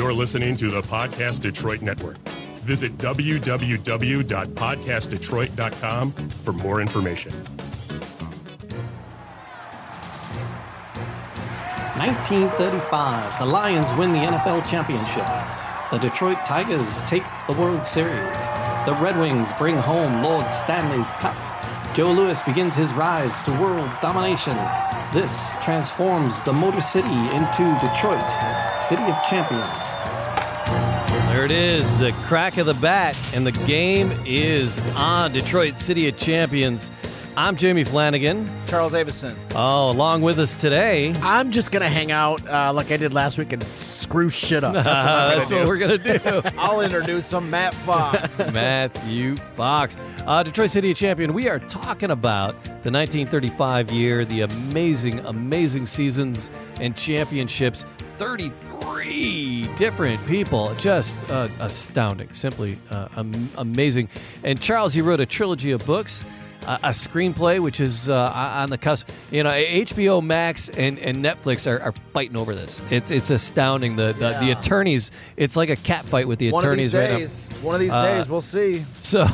You're listening to the Podcast Detroit Network. Visit www.podcastdetroit.com for more information. 1935, the Lions win the NFL championship. The Detroit Tigers take the World Series. The Red Wings bring home Lord Stanley's Cup. Joe Louis begins his rise to world domination. This transforms the Motor City into Detroit, City of Champions. There it is, the crack of the bat, and the game is on. Detroit City of Champions. I'm Jamie Flanagan. Charles Avison. Oh, along with us today. I'm just gonna hang out uh, like I did last week and screw shit up. That's what, gonna That's do. what we're going to do. I'll introduce some Matt Fox. Matthew Fox. Uh, Detroit City Champion. We are talking about the 1935 year, the amazing, amazing seasons and championships. 33 different people. Just uh, astounding. Simply uh, am- amazing. And Charles, you wrote a trilogy of books. A screenplay, which is uh, on the cusp. You know, HBO Max and, and Netflix are, are fighting over this. It's it's astounding. The the, the attorneys. It's like a cat fight with the one of attorneys these right now. days, one of these Uh, days, we'll see. So,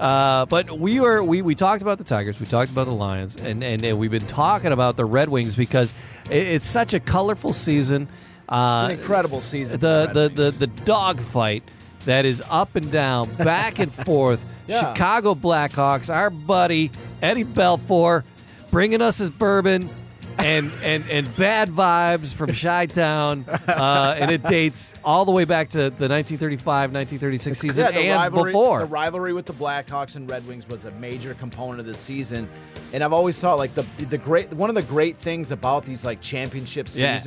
uh, but we were we, we talked about the Tigers, we talked about the Lions, and and, and we've been talking about the Red Wings because it, it's such a colorful season. Uh, An incredible season. the for the, Red the Wings. the dog fight that is up and down, back and forth. Yeah. Chicago Blackhawks, our buddy Eddie Belfour, bringing us his bourbon. And, and and bad vibes from Chi Town, uh, and it dates all the way back to the 1935, 1936 season yeah, the and rivalry, before. The rivalry with the Blackhawks and Red Wings was a major component of the season, and I've always thought like the the great one of the great things about these like championship Yeah.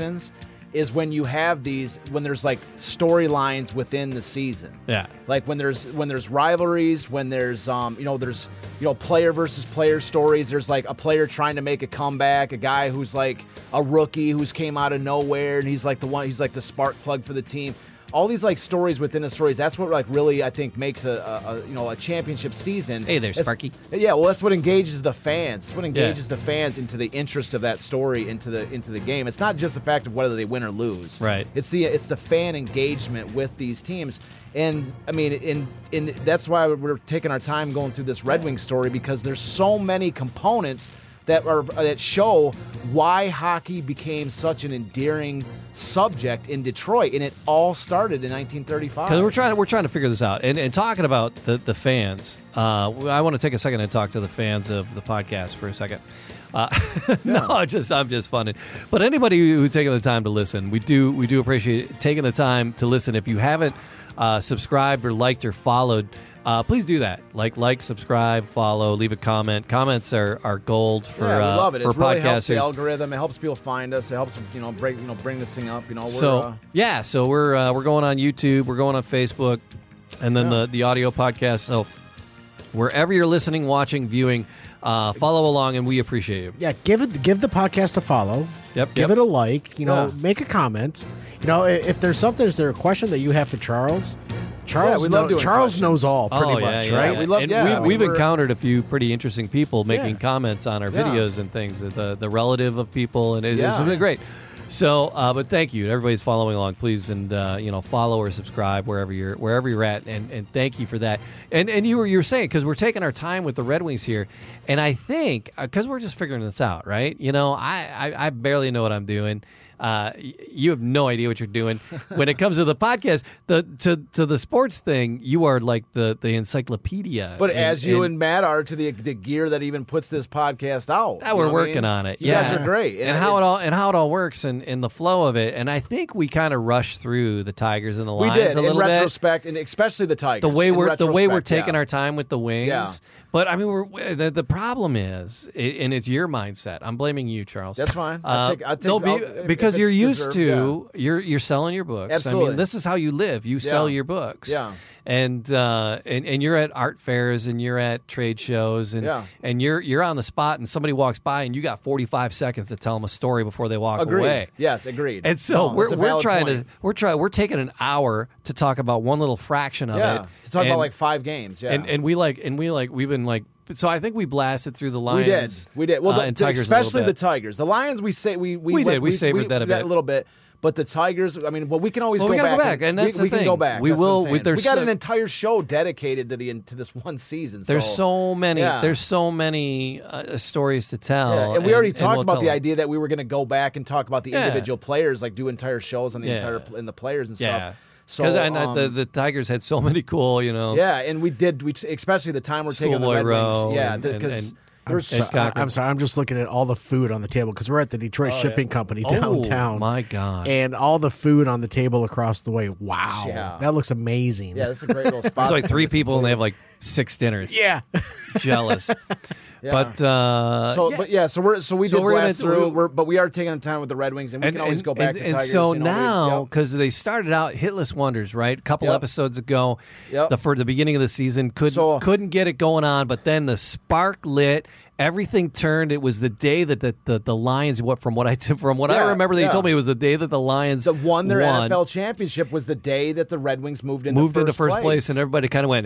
Is when you have these when there's like storylines within the season. Yeah. like when there's when there's rivalries when there's um you know there's you know player versus player stories there's like a player trying to make a comeback a guy who's like a rookie who's came out of nowhere and he's like the one he's like the spark plug for the team all these like stories within the stories that's what like really i think makes a, a, a you know a championship season. Hey there, Sparky. yeah well that's what engages the fans. It's what engages the fans into the interest of that story into the into the game. It's not just the fact of whether they win or lose. Right. it's the it's the fan engagement with these teams, and I mean, in in that's why we're taking our time going through this Red Wing story because there's so many components that are that show why hockey became such an endearing subject in Detroit, and it all started in 1935. Because we're trying to we're trying to figure this out, and, and talking about the the fans. Uh, I want to take a second and talk to the fans of the podcast for a second. Uh, no, just I'm just funning. But anybody who's taking the time to listen, we do we do appreciate taking the time to listen. If you haven't uh, subscribed or liked or followed. Uh, please do that. Like, like, subscribe, follow, leave a comment. Comments are, are gold for yeah, we uh, love it. for It really helps the algorithm. It helps people find us. It helps you know break you know bring this thing up. You know, we're, so uh, yeah, so we're uh, we're going on YouTube, we're going on Facebook, and then Yeah. the the audio podcast. So wherever you're listening, watching, viewing, uh, follow along, and we appreciate you. yeah, give it give the podcast a follow. Yep, Give yep. it a like. You know, Yeah. make a comment. You know, if there's something, is there a question that you have for Charles? Charles, we love know- Charles questions. knows all pretty oh, yeah, much, yeah, right? yeah. We love- And yeah, we, we have were- encountered a few pretty interesting people making Yeah. comments on our Yeah. videos and things. The the relative of people, and it, Yeah. it's been great. So, uh, but thank you, everybody's following along. Please and uh, you know follow or subscribe wherever you're wherever you're at, and, and thank you for that. And and you were you were saying because we're taking our time with the Red Wings here, and I think because we're just figuring this out, right? You know, I, I I barely know what I'm doing. Uh, you have no idea what you're doing when it comes to the podcast. The to to the sports thing, you are like the the encyclopedia. But And- as you and- and, Matt are to the the gear that even puts this podcast out, that we're what I working mean? on it. You yeah, guys are great, and, how it all and how it all works and, and the flow of it. And I think we kind of rushed through the Tigers and the we did a in little bit. retrospect, and especially the Tigers. The way we're the way we're taking yeah. our time with the wings. Yeah. But I mean, we're the, the problem is, i- and it's your mindset. I'm blaming you, Charles. That's fine. I Uh, take- I take- no, be- because you're used deserved, to you're you're selling your books. I Absolutely. mean, this is how you live. You sell your books. Yeah. And uh, and and you're at art fairs and you're at trade shows and Yeah. and you're you're on the spot and somebody walks by and you got 45 seconds to tell them a story before they walk Agreed. away. Yes, agreed. And so No, we're we're trying point. to we're trying we're taking an hour to talk about one little fraction of yeah it. to talk about like five games. Yeah, and and we like and we like we've been like so I think we blasted through the Lions. we did, we did. Well, uh, the, and the- Tigers a little especially the. Tigers, the Lions. We say we we, We went- did. We savored that a bit. a little bit. But the Tigers, I mean, well, we can always Well, go we back. go back, and that's we, the we can go back. We That's will- we- we got so- an entire show dedicated to the to this one season. There's so, so many. yeah. There's so many uh, stories to tell. Yeah, and we already talked we'll about the them. idea that we were going to go back and talk about the Yeah. individual players, like do entire shows on the entire and the players and stuff. So because I know the um, the Tigers had so many cool, you know. yeah, and we did. We especially the time we're taking the Red Row Wings. Yeah, and- and- because and- I'm, so, I'm sorry. I'm just looking at all the food on the table because we're at the Detroit oh, Shipping Company oh, downtown. Oh, my God. And all the food on the table across the way. Wow, Yeah. that looks amazing. yeah, that's a great little spot. There's like three people, and they have like six dinners. yeah. Jealous. Yeah. But uh, So, yeah. but yeah, so we're so we So did blast through. We're, but we are taking time with the Red Wings, and we can always go back and, to and Tigers. so you know, now, yep. because they started out hitless wonders, right? A couple Yep. episodes ago, Yep. the for the beginning of the season, couldn't So- couldn't get it going on, but then the spark lit. Everything turned. It was the day that the, the, the Lions. What from what I from what I remember, you yeah. told me it was the day that the Lions the won their won, NFL championship was the day that the Red Wings moved into moved first into first place, and everybody kind of went.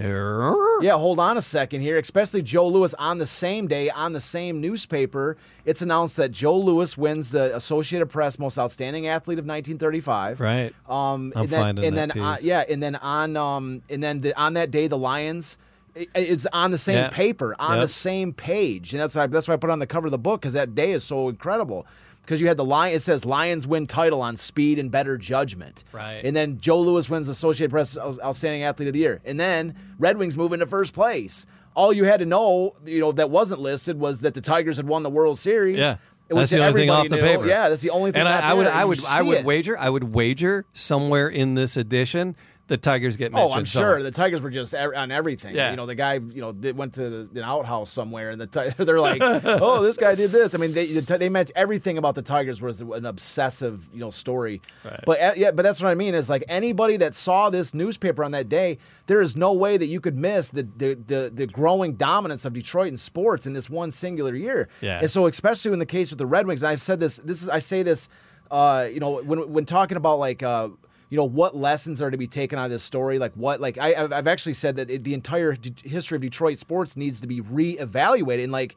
Yeah, hold on a second here. Especially Joe Louis on the same day on the same newspaper, it's announced that Joe Louis wins the Associated Press Most Outstanding Athlete of 1935. Right. Um, I'm and then, finding and that then uh, piece. yeah, and then on um, and then the, on that day the Lions. It- It's on the same Yeah. paper, on Yep. the same page, and that's why that's why I put it on the cover of the book because that day is so incredible. Because you had the lion, it says Lions win title on speed and better judgment, Right. And then Joe Louis wins Associated Press Outstanding Athlete of the Year, and then Red Wings move into first place. All you had to know, you know, that wasn't listed was that the Tigers had won the World Series. Yeah. It That's was the only thing off the knew. paper. Yeah, that's the only thing. And I, I would. I would, I would it. wager, I would wager somewhere in this edition, the Tigers get mentioned. Oh. I'm somewhere. sure the Tigers were just on everything. Yeah. You know, the guy, you know, went to an outhouse somewhere, and the ti- they're like, "Oh, this guy did this." I mean, they they meant everything about the Tigers was an obsessive, you know, story. Right. But uh, yeah, but that's what I mean is like anybody that saw this newspaper on that day, there is no way that you could miss the the the, the growing dominance of Detroit in sports in this one singular year. Yeah. And so, especially in the case with the Red Wings, and I've said this. This is I say this, uh, you know, when when talking about like. Uh, you know what lessons are to be taken out of this story like what like I, I've, actually said that it, the entire d- history of detroit sports needs to be reevaluated and like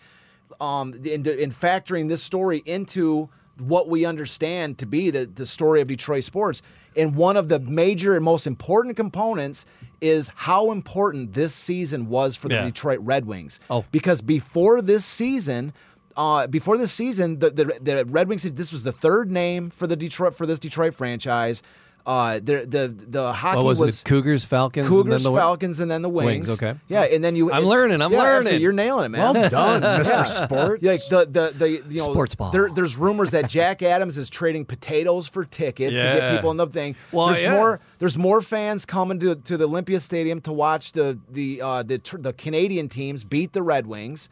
um in, in factoring this story into what we understand to be the, the story of detroit sports and one of the major and most important components is how important this season was for the Yeah. detroit red wings Oh. because before this season uh, before this season, the, the the Red Wings. This was the third name for the Detroit for this Detroit franchise. Uh, the the the hockey What was, was, it? Cougars, Falcons, Cougars, and then the Falcons, and then the Wings. Wings, okay. Yeah, and then you. I'm learning, I'm yeah, learning. absolutely. You're nailing it, man. Well done, Mr. Yeah. Sports. Like the the the you know Sports ball. There, there's rumors that Jack Adams is trading potatoes for tickets to get people in the thing. Well, there's yeah. more there's more fans coming to to the Olympia Stadium to watch the the uh, the the Canadian teams beat the Red Wings.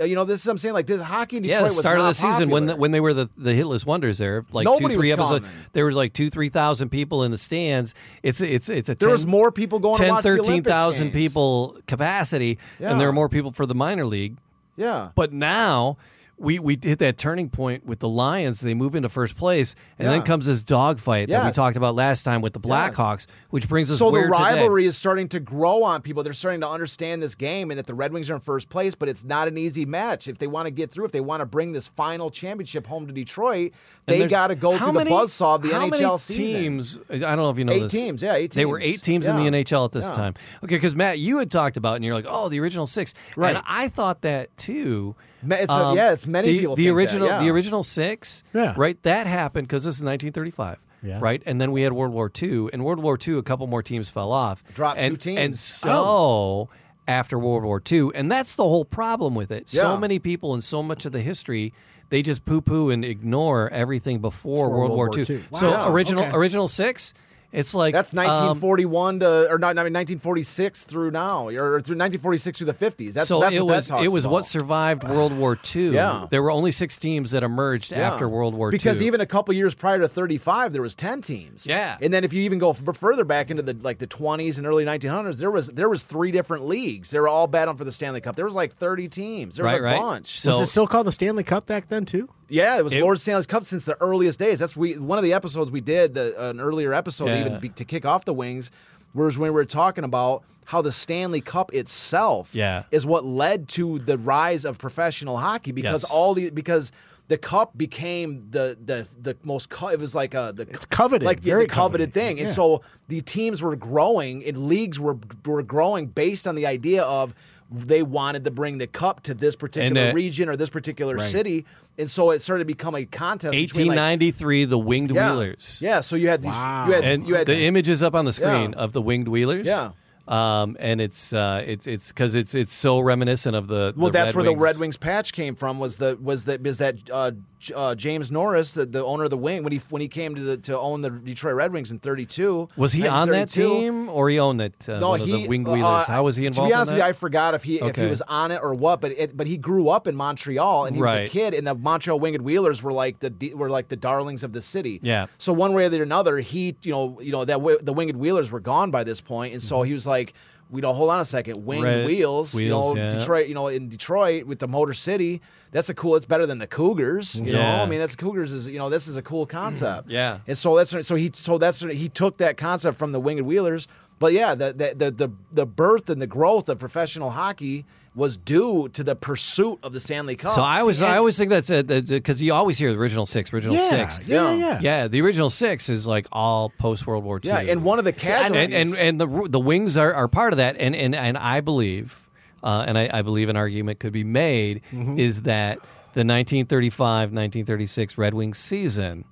Uh, you know, this is what I'm saying. Like this hockey in Detroit yeah, the was start of the season when the, when they were the, the hitless wonders there, like Nobody two three episodes, there was like two three thousand people in the stands. It's it's it's a There 10, was more people going to 10, watch the 13,000 Olympics games. people capacity, Yeah. and there were more people for the minor league. Yeah, But now we we hit that turning point with the Lions. They move into first place, and then comes this dogfight that we talked about last time with the Blackhawks, which brings us so the where today. rivalry is starting to grow on people. They're starting to understand this game and that the Red Wings are in first place, but it's not an easy match. If they want to get through, if they want to bring this final championship home to Detroit, they got to go through many- the buzzsaw of the how NHL many season. Teams, I don't know if you know Eight this. teams, yeah, eight They were eight teams in the NHL at this Yeah. time. Okay, because Matt, you had talked about, and you're like, oh, the original six, Right. And I thought that too. Um, it's a- yeah, it's many the, people The think that, original, yeah. the original six, Yeah. right? That happened because this is 1935. Yes. Right, and then we had World War II. In World War II, a couple more teams fell off. Dropped and, two teams. And so, after World War II, and that's the whole problem with it. So many people and so much of the history, they just poo-poo and ignore everything before World, War II. II. So original Okay. original six, it's like That's um, 1941 to or not, I mean 1946 through now, or through 1946 through the 50s. That's so that's it what was it was about. what survived World War II. Yeah. there were only six teams that emerged Yeah. after World War because II. Because even a couple years prior to 35 there was 10 teams Yeah. and then if you even go f- further back into the like the 20s and early 1900s there was there was three different leagues they were all battling for the stanley cup there was like 30 teams there was Right, a right. bunch So- was it still called the Stanley Cup back then too? Yeah it was It- lord stanley's cup since the earliest days that's we one of the episodes we did the, an earlier episode Yeah. even be, to kick off the wings was when we were talking about how the Stanley Cup itself Yeah. is what led to the rise of professional hockey because Yes. all the because the cup became the the the most. Co- it was like a the It's coveted, like the- very the coveted coveted. thing, and so the teams were growing and leagues were were growing based on the idea of they wanted to bring the cup to this particular uh, region or this particular city, and so it started to become a contest. between, like, 1893, the Winged yeah, Wheelers. Yeah, so you had these. Wow. You had, And you had the image is up on the screen Yeah. of the Winged Wheelers. Yeah. Um, and it's uh, it's it's because it's it's so reminiscent of the Well, the that's Red where Wings. the Red Wings patch came from. Was the was that is that uh, uh, James Norris, the, the owner of the Wing, when he when he came to the, to own the Detroit Red Wings in '32? Was he on that team or he owned that? Uh, No, he the Winged uh, Wheelers. How was he involved? To be honest in with you, I forgot if he if he was on it or what. But it, but he grew up in Montreal and he was a kid, and the Montreal Winged Wheelers were like the were like the darlings of the city. Yeah. So one way or the another, he you know you know that w- the Winged Wheelers were gone by this point, and so he was like. We don't hold on a second. Winged Mm-hmm. Red wheels, you know, yeah. Detroit. You know, in Detroit with the Motor City, that's a cool. It's better than the Cougars. You know, I mean, that's Cougars is you know this is a cool concept. Yeah. And so that's so he so that's he took that concept from the Winged Wheelers. But yeah, the the the the, birth and the growth of professional hockey was due to the pursuit of the Stanley Cup. So I was I always think that's uh, because you always hear the original six, original yeah, six. yeah, yeah, Yeah. the original six is like all post World War II. yeah, and one of the and casualties and, and the the wings are, are part of that, and and and I believe, uh, and I, I believe an argument could be made Mm-hmm. is that the 1935-1936 Red Wings season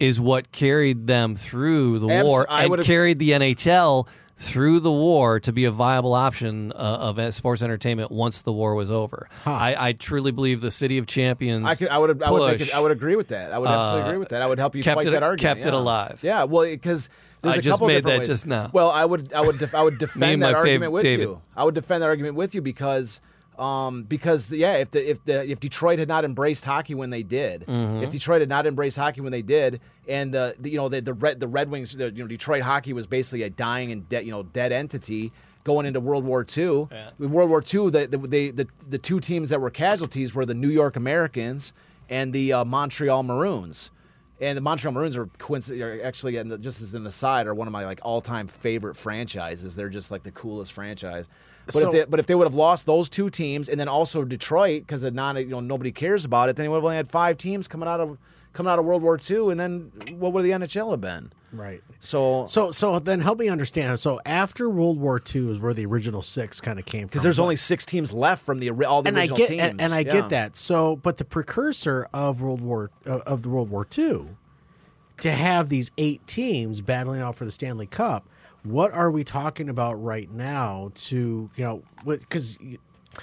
is what carried them through the Abs- war I and carried the NHL through the war to be a viable option uh, of uh, sports entertainment once the war was over. I, I truly believe the City of Champions. I could, I would, I would, I, push, could, I would agree with that. I would absolutely uh, agree with that. I would help you fight it- that argument. kept it yeah. alive. Yeah, well, because there's I a just couple made that ways. just now. Well, I would, I would, def- I would defend that argument with David. you. I would defend that argument with you because. Um, because yeah, if the if the if Detroit had not embraced hockey when they did, Mm-hmm. if Detroit had not embraced hockey when they did, and uh, the, you know the the Red the Red Wings, the, you know Detroit hockey was basically a dying and dead you know dead entity going into World War II. Yeah. World War II, the the, the the the two teams that were casualties were the New York Americans and the uh, Montreal Maroons. And the Montreal Maroons are, coinc- are actually, and just as an aside, are one of my like all-time favorite franchises. They're just like the coolest franchise. But So- if they, but if they would have lost those two teams and then also Detroit because non, you know, nobody cares about it, then they would have only had five teams coming out of coming out of World War II, and then what would the NHL have been? Right. So So, so then help me understand. So after World War II is where the original six kind of came from. because there's What- only six teams left from the ori- all the and I get teams, and, and I Yeah. get that. So, but the precursor of World War uh, of the World War II to have these eight teams battling out for the Stanley Cup. What are we talking about right now? To you know, because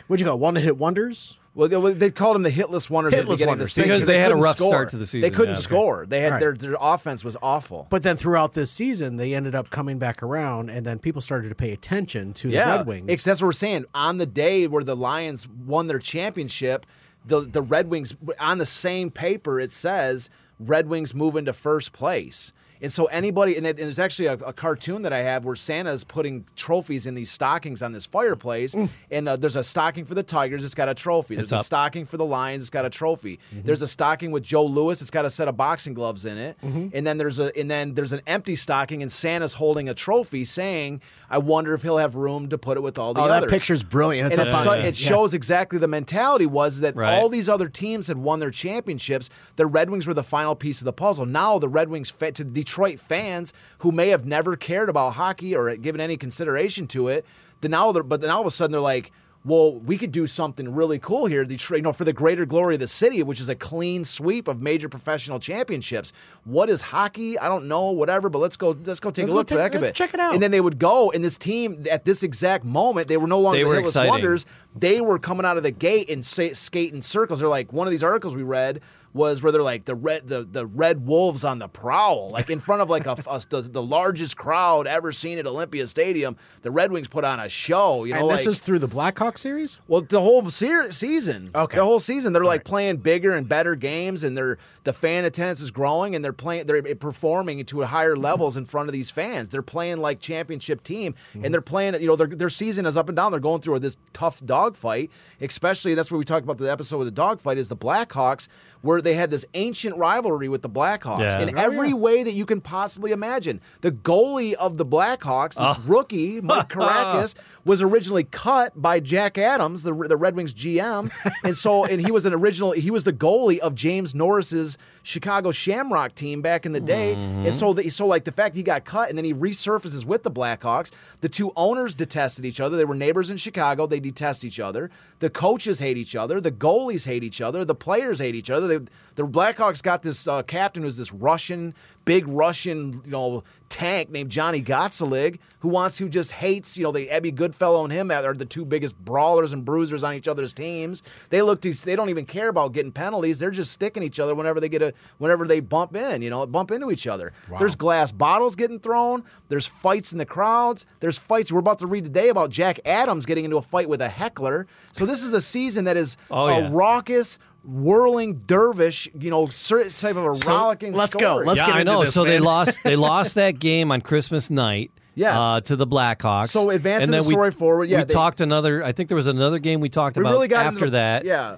what you got? One to hit wonders. Well, they, they called him the hitless wonders at Hitless wonders. the Because they had a rough score. start to the season. They couldn't Yeah, okay. score. They had Right. their their offense was awful. But then throughout this season, they ended up coming back around, and then people started to pay attention to the Red Wings. It's, that's what we're saying. On the day where the Lions won their championship, the the Red Wings on the same paper it says Red Wings move into first place. And so anybody, and, it, and there's actually a, a cartoon that I have where Santa's putting trophies in these stockings on this fireplace, mm. and uh, there's a stocking for the Tigers, it's got a trophy. There's It's a up. stocking for the Lions, it's got a trophy. Mm-hmm. There's a stocking with Joe Louis, it's got a set of boxing gloves in it, mm-hmm. and then there's a and then there's an empty stocking, and Santa's holding a trophy, saying, "I wonder if he'll have room to put it with all the oh, others." that picture's brilliant. It's and it's so- it shows exactly the mentality was that Right. all these other teams had won their championships. The Red Wings were the final piece of the puzzle. Now the Red Wings fa- to Detroit fans who may have never cared about hockey or given any consideration to it, the now but then all of a sudden they're like. Well, we could do something really cool here, Detroit, you know, for the greater glory of the city, which is a clean sweep of major professional championships. What is hockey? I don't know, whatever, but let's go. Let's go take Let's a go look for the take- heck of let's it. check it out. And then they would go, and this team at this exact moment, they were no longer They the were Hitless exciting. Wonders they were coming out of the gate and sa- skate in circles. They're like one of these articles we read was where they're like the red the, the red wolves on the prowl, like in front of like a, a- the, the largest crowd ever seen at Olympia Stadium. The Red Wings put on a show. You know, and this like, is through the Blackhawk series. well, the whole se- season. Okay. The whole season, they're like playing bigger and better games, and they're the fan attendance is growing, and they're playing, they're performing to higher levels in front of these fans. They're playing like championship team, and mm-hmm. they're playing. You know, their their season is up and down. They're going through this tough dogfight. Especially that's what we talked about the episode with the dogfight is the Blackhawks, where they had this ancient rivalry with the Blackhawks Yeah. in Oh, every way that you can possibly imagine. The goalie of the Blackhawks, this oh. rookie Mike Karakas, was originally cut by Jack Adams, the the Red Wings GM, and so and he was an original. He was the goalie of James Norris's Chicago Shamrock team back in the day, mm-hmm. and so the, so like the fact he got cut and then he resurfaces with the Blackhawks. The two owners detested each other. They were neighbors in Chicago. They detest each other. The coaches hate each other. The goalies hate each other. The players hate each other. They, the Blackhawks got this uh, captain who's this Russian, big Russian, you know, tank named Johnny Gottselig, who wants who just hates, you know, the Ebbie Goodfellow and him are the two biggest brawlers and bruisers on each other's teams. They look to, they don't even care about getting penalties. They're just sticking each other whenever they get a whenever they bump in, you know, bump into each other. There's glass bottles getting thrown. There's fights in the crowds. There's fights. We're about to read today about Jack Adams getting into a fight with a heckler. So this is a season that is Oh, a yeah. raucous, whirling dervish, you know, cer- type of a So, rollicking. let's go. Let's yeah, get I into know. this, so they lost. They lost that game on Christmas night. Yes. uh, to the Blackhawks. So advancing and then the we, story forward, yeah, we they- talked another. I think there was another game we talked we about really got after the- that. Yeah.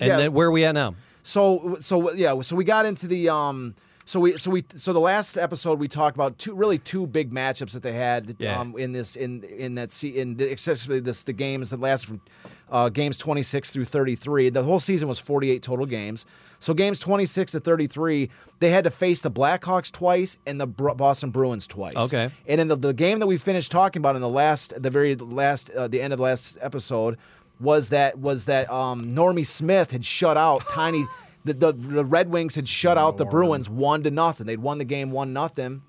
and yeah. then where are we at now? So so yeah, so we got into the um so we so we so the last episode we talked about two really two big matchups that they had Yeah. um in this in in that se- in the, especially this the games that lasted from uh, games 26 through 33. The whole season was 48 total games. So games 26 to 33, they had to face the Blackhawks twice and the Bru- Boston Bruins twice. Okay. And in the, the game that we finished talking about in the last, the very last, uh, the end of the last episode, was that was that um, Normie Smith had shut out Tiny. The, the the Red Wings had shut out the Bruins one to nothing. They'd won the game one nothing.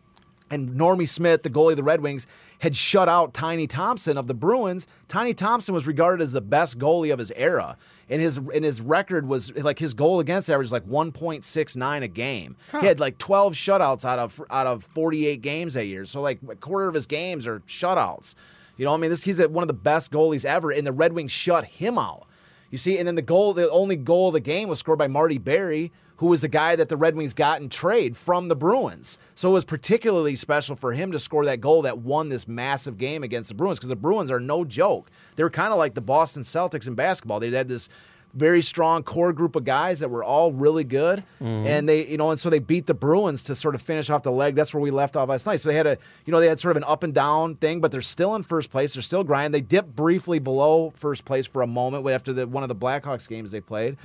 And Normie Smith, the goalie of the Red Wings, had shut out Tiny Thompson of the Bruins. Tiny Thompson was regarded as the best goalie of his era. And his and his record was like his goal against average was like 1.69 a game. He had like 12 shutouts out of out of 48 games that year. So like a quarter of his games are shutouts. You know, what I mean, this he's one of the best goalies ever, and the Red Wings shut him out. You see, and then the goal, the only goal of the game was scored by Marty Barry, who was the guy that the Red Wings got in trade from the Bruins. So it was particularly special for him to score that goal that won this massive game against the Bruins because the Bruins are no joke. They were kind of like the Boston Celtics in basketball. They had this very strong core group of guys that were all really good, and they, you know, and so they beat the Bruins to sort of finish off the leg. That's where we left off last night. So they had a, you know, they had sort of an up and down thing, but they're still in first place. They're still grinding. They dipped briefly below first place for a moment after the one of the Blackhawks games they played.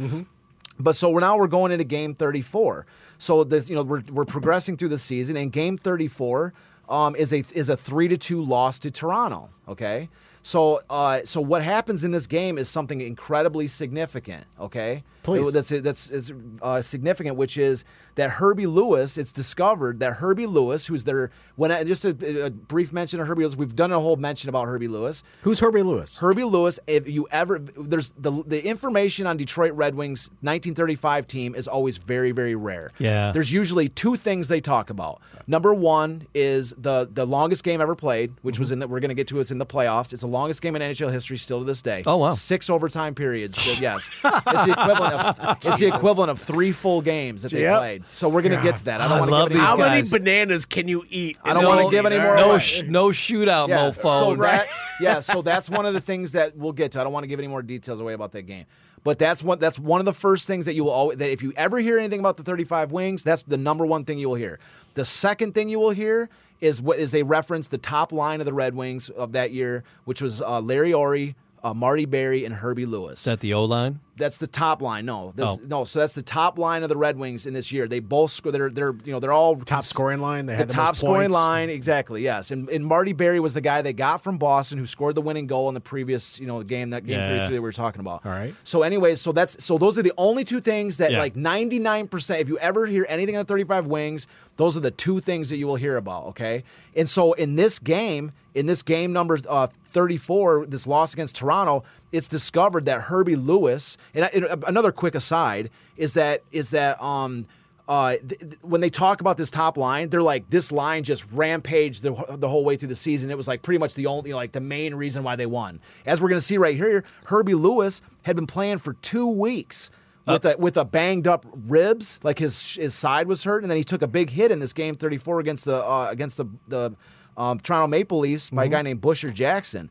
But so we're now we're going into game 34. So this, you know, we're we're progressing through the season, and game 34 um, is a is a three to two loss to Toronto. Okay, so uh, so what happens in this game is something incredibly significant. Okay, Please. that's that's is uh, significant, which is that Herbie Lewis. It's discovered that Herbie Lewis, who's their when I, just a, a brief mention of Herbie Lewis. We've done a whole mention about Herbie Lewis. Who's Herbie Lewis? Herbie Lewis, if you ever there's the the information on Detroit Red Wings 1935 team is always very very rare. Yeah. There's usually two things they talk about. Number 1 is the the longest game ever played, which was in that we're going to get to it's in the playoffs. It's the longest game in NHL history still to this day. Oh, wow. 6 overtime periods. So, yes. it's the equivalent of it's the equivalent of 3 full games that they Yep. played. So we're going to get to that. I I don't want to love give any these How many guys. bananas can you eat? I don't the wanna whole give game? any more All No, away. sh- no shootout, yeah, mofo. So that, yeah, so that's one of the things that we'll get to. I don't want to give any more details away about that game. But that's one that's one of the first things that you will always that if you ever hear anything about the 35 wings, that's the number one thing you will hear. The second thing you will hear is what is they reference the top line of the Red Wings of that year, which was uh, Larry Aurie, uh, Marty Barry, and Herbie Lewis. Is that the O line? That's the top line. No, that's- Oh. no. So that's the top line of the Red Wings in this year. They both score. They're they're you know they're all Top scoring line. They the had the, top most scoring points. line, exactly. Yes, and, and Marty Barry was the guy they got from Boston who scored the winning goal in the previous, you know, game that game Yeah. three three that we were talking about. All right. So, anyways, so that's so those are the only two things that Yeah. like ninety nine percent. If you ever hear anything on the thirty five wings, those are the two things that you will hear about. Okay, and so in this game, in this game number uh, thirty four, this loss against Toronto, it's discovered that Herbie Lewis. And, I- and another quick aside is that is that um uh, th- th- when they talk about this top line, they're like this line just rampaged the, the whole way through the season. It was like pretty much the only like the main reason why they won. As we're going to see right here, Herbie Lewis had been playing for two weeks with a with a banged up ribs, like his his side was hurt, and then he took a big hit in this game 34 against the uh, against the the um, Toronto Maple Leafs by a guy named Busher Jackson.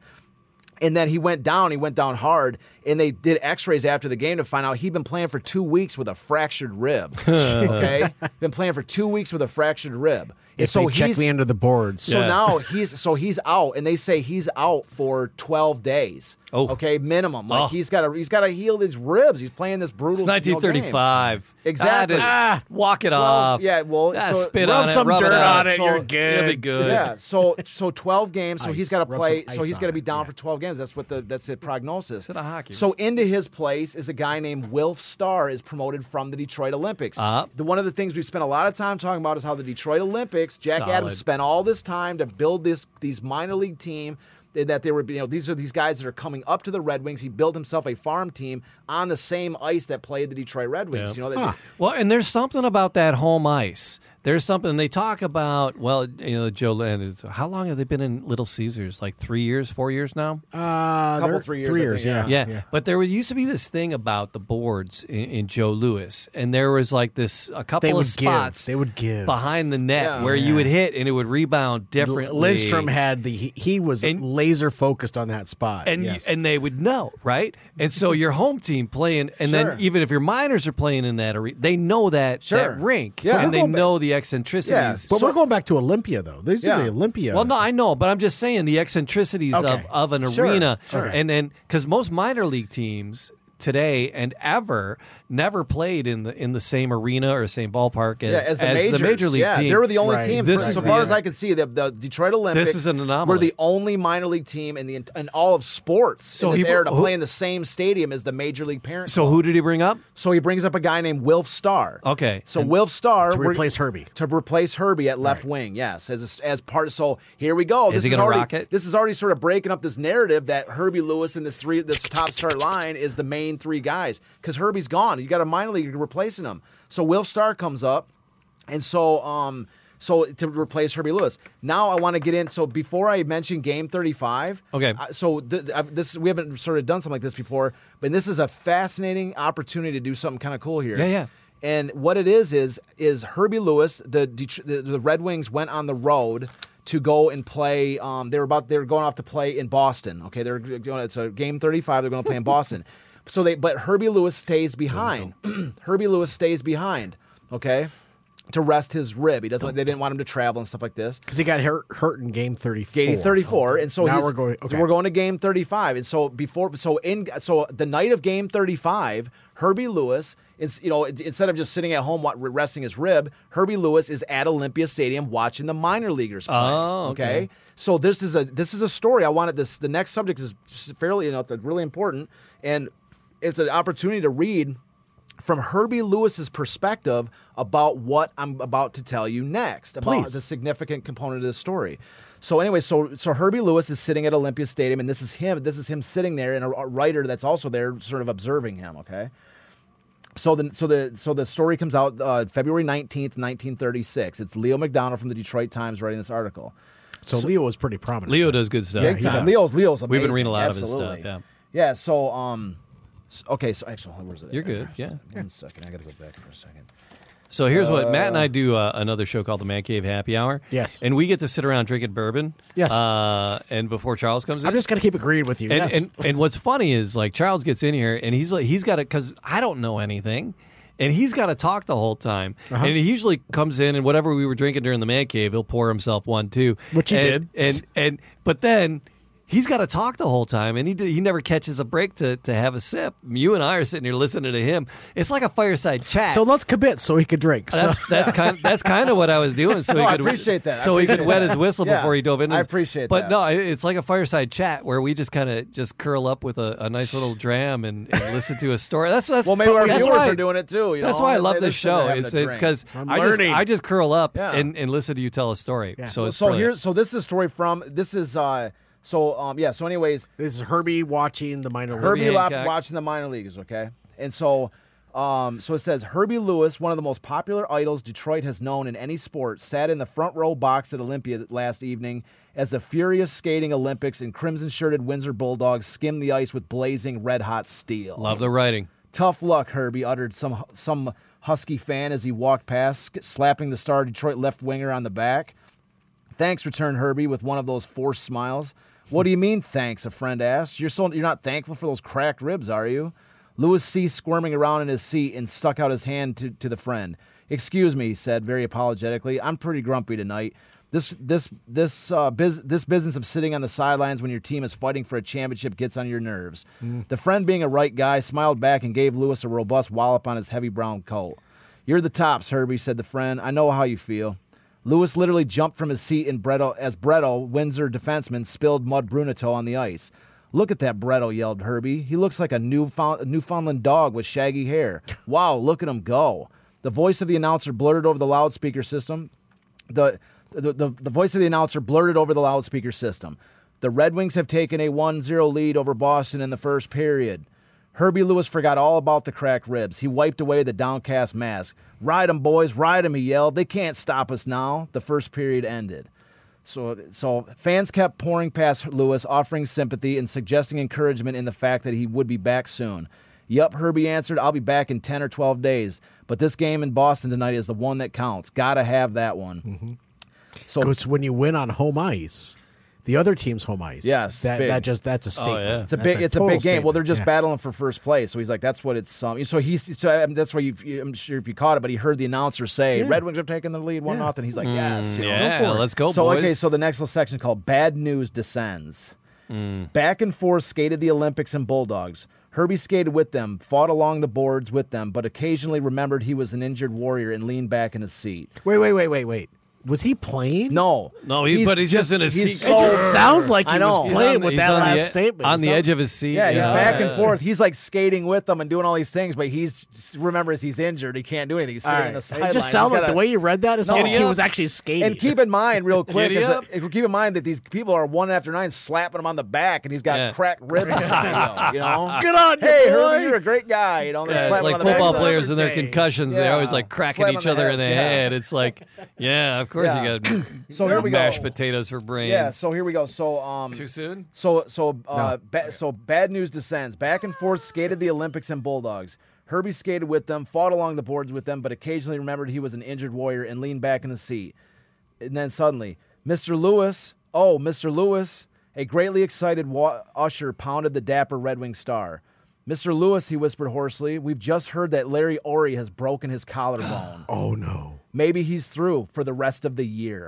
And then he went down. He went down hard, and they did X-rays after the game to find out he'd been playing for two weeks with a fractured rib. okay, been playing for two weeks with a fractured rib. And If they check me under the boards. so Yeah. now he's so he's out, and they say he's out for twelve days. Oh. okay, minimum. Like Oh. he's got to he's got to heal his ribs. He's playing this brutal. It's you know, 1935. Exactly. Ah, just Ah. walk it 12 off. yeah, well, Ah, so- spit Rub on it. some rub dirt it out. on it, So- you're good. You'll be good. Yeah, so so twelve games. So he's got to play. So ice he's on got to be down yeah. for twelve games. That's what the that's the prognosis. Instead of hockey. So into his place is a guy named Wilf Starr is promoted from the Detroit Olympics. Uh-huh. The one of the things we've spent a lot of time talking about is how the Detroit Olympics. Jack Solid. Adams spent all this time to build this these minor league team. That they were, you know, these are these guys that are coming up to the Red Wings. He built himself a farm team on the same ice that played the Detroit Red Wings. Yeah. You know, that, Well, and there's something about that home ice. There's something they talk about. Well, you know, Joe Landis. How long have they been in Little Caesars? Like three years, four years now. Uh, Couple, they're- three years, Three years, think, yeah. yeah. but there was, used to be this thing about the boards in, in Joe Louis, and there was like this a couple They of would give. spots They would give. behind the net Yeah. where you would hit and it would rebound differently. Lindstrom had the he, he was And- laser focused on that spot. and yes. and they would know, right? And so your home team playing, and Sure. then even if your minors are playing in that arena, they know that Sure. that rink, Yeah. and they know the eccentricities. but so- we're going back to Olympia though. These are the Olympia. Well, no, I know, but I'm just saying the eccentricities of, Okay. of an Sure, arena, sure. and then because most minor league teams today and ever never played in the in the same arena or same ballpark as, Yeah, as the majors. major league yeah, team. they were the only Right. team. This for, is so the- far as I can see, the, the Detroit Olympics. is an anomaly. We're the only minor league team in the in all of sports So in this he- era to who- play in the same stadium as the major league parent. so club. who did he bring up? So he brings up a guy named Wilf Starr. Okay. So Wilf Starr to we're- replace Herbie. to replace Herbie at left wing. Yes, as as part. So here we go. Is this he gonna rock it? This is already sort of breaking up this narrative that Herbie Lewis and this three this top start line is the main three guys because Herbie's gone. You got a minor league replacing him. So Will Starr comes up, and so um. So to replace Herbie Lewis. Now I want to get in. So before I mention Game 35, Okay. I- so th- I've- this we haven't sort of done something like this before, but this is a fascinating opportunity to do something kind of cool here. Yeah, yeah. And what it is is is Herbie Lewis, the the, the Red Wings went on the road to go and play. Um, they were about they were going off to play in Boston. Okay, they're going. It's a game thirty five. They're going to play in Boston. So they but Herbie Lewis stays behind. Herbie Lewis stays behind. Okay. To rest his rib, he doesn't. They didn't want him to travel and stuff like this. because he got hurt, hurt in game thirty four. Game 34, and so now he's- we're going. so Okay. we're going to game 35, and so before, so in, so the night of game 35, Herbie Lewis, is, you know, instead of just sitting at home wa- resting his rib, Herbie Lewis is at Olympia Stadium watching the minor leaguers play. Oh, okay. So this is a this is a story. I wanted this. The next subject is fairly, you know, it's really important, and it's an opportunity to read from Herbie Lewis's perspective about what I'm about to tell you next about Please. the significant component of this story. So anyway, so so Herbie Lewis is sitting at Olympia Stadium, and this is him. This is him sitting there, and a, a writer that's also there, sort of observing him. Okay. So the so the so the story comes out uh, February nineteenth, nineteen thirty six. It's Leo McDonald from the Detroit Times writing this article. so Leo was pretty prominent. Leo does good stuff. Big time. Leo's Leo's amazing. We've been reading a lot of his stuff, Yeah. Yeah, so um, s- okay. So actually, where's it? You're good, yeah. One second. I got to go back for a second. So here's what Matt and I do uh, another show called the Man Cave Happy Hour. Yes. and we get to sit around drinking bourbon. Yes. uh, and before Charles comes in, I'm just gonna keep agreeing with you. And, yes. and and what's funny is like Charles gets in here and he's like he's got it because I don't know anything. And he's got to talk the whole time. Uh-huh. And he usually comes in and whatever we were drinking during the man cave, he'll pour himself one too. Which he and, did. And and but then he's got to talk the whole time, and he he never catches a break to to have a sip. You and I are sitting here listening to him. It's like a fireside chat. so let's commit so he could drink. So, that's that's kind that's kind of what I was doing. So No, he I could appreciate that. I So he could appreciate wet that. his whistle Yeah, before he dove in. I appreciate that. but that. no, it's like a fireside chat where we just kind of just curl up with a, a nice little dram and, and listen to a story. That's that's Well, maybe our viewers why- are doing it too. You that's know? why I love this show. It's it's because I'm just. I just curl up Yeah. and, and listen to you tell a story. So it's so brilliant. here's so this is a story from this is uh so um yeah so anyways this is Herbie watching the minor league. Herbie Herbie watching the minor leagues, okay? And so um, so it says Herbie Lewis, one of the most popular idols Detroit has known in any sport, sat in the front row box at Olympia last evening as the furious skating Olympics and crimson shirted Windsor Bulldogs skimmed the ice with blazing red hot steel. love the writing. Tough luck, Herbie uttered some some Husky fan as he walked past, slapping the star Detroit left winger on the back. Thanks, returned Herbie with one of those forced smiles. What do you mean, thanks? A friend asked. You're so you're not thankful for those cracked ribs, are you? Lewis ceased squirming around in his seat and stuck out his hand to, to the friend. Excuse me, he said very apologetically. I'm pretty grumpy tonight. This this this uh, biz, this business of sitting on the sidelines when your team is fighting for a championship gets on your nerves. The friend, being a right guy, smiled back and gave Lewis a robust wallop on his heavy brown coat. You're the tops, Herbie," said the friend. "I know how you feel." Lewis literally jumped from his seat in Bretto, as Bretto, Windsor defenseman, spilled mud Brunito on the ice. Look at that Bretto, yelled Herbie. He looks like a Newfound, a Newfoundland dog with shaggy hair. Wow, look at him go. The voice of the announcer blurted over the loudspeaker system. The, the, the, the voice of the announcer blurted over the loudspeaker system. The Red Wings have taken a 1 0 lead over Boston in the first period. Herbie Lewis forgot all about the cracked ribs. He wiped away the downcast mask. Ride 'em, boys, ride 'em, he yelled. They can't stop us now. The first period ended. So, so fans kept pouring past Lewis, offering sympathy and suggesting encouragement in the fact that he would be back soon. Yup, Herbie answered, I'll be back in 10 or 12 days. But this game in Boston tonight is the one that counts. Gotta have that one. Mm-hmm. So, Because when you win on home ice, the other team's home ice. Yes, that big. that just that's a statement. yeah. It's a That's big, it's a big game. Well, they're just statement. battling for first place. So he's like, that's what it's. Um, so he's, so um, that's why you. I'm sure if you caught it, but he heard the announcer say, "Red Wings are taking the lead, one nothing." He's like, yes, you know, yeah, go for let's go, So boys. okay, so the next little section called "Bad News Descends." Back and forth skated the Olympics and Bulldogs. Herbie skated with them, fought along the boards with them, but occasionally remembered he was an injured warrior and leaned back in his seat. Wait, wait, wait, wait, wait. Was he playing? No, No, he- but he's just in a he's seat. It just sounds like he I know. was playing on with that on the last statement. On the edge of his seat. Yeah, he's you back and forth. He's like skating with them and doing all these things, but he's remembers he's injured. He can't do anything. He's All sitting right. in the It sideline. just He's sounded like gotta- the way you read that is It No. like he was actually skating. And keep in mind, real quick, Giddy is up. that- keep in mind that these people are one after nine slapping him on the back, and he's got Yeah. cracked ribs. on you know, Good on Hey, boy. Herbie, you're a great guy. You know, Yeah, it's like on the back. football players and their concussions. They're always like cracking each other in the head. It's like, yeah, of course Yeah. you got So here we go. mashed potatoes for brains. Yeah, so here we go. So um, Too soon? So so uh, ba- so bad news descends. Back and forth skated the Olympics and Bulldogs. Herbie skated with them, fought along the boards with them, but occasionally remembered he was an injured warrior and leaned back in the seat. And then suddenly, Mr. Lewis, oh, Mr. Lewis, a greatly excited wa- usher pounded the dapper Red Wing star. Mr. Lewis, he whispered hoarsely, we've just heard that Larry Aurie has broken his collarbone. oh no. Maybe he's through for the rest of the year.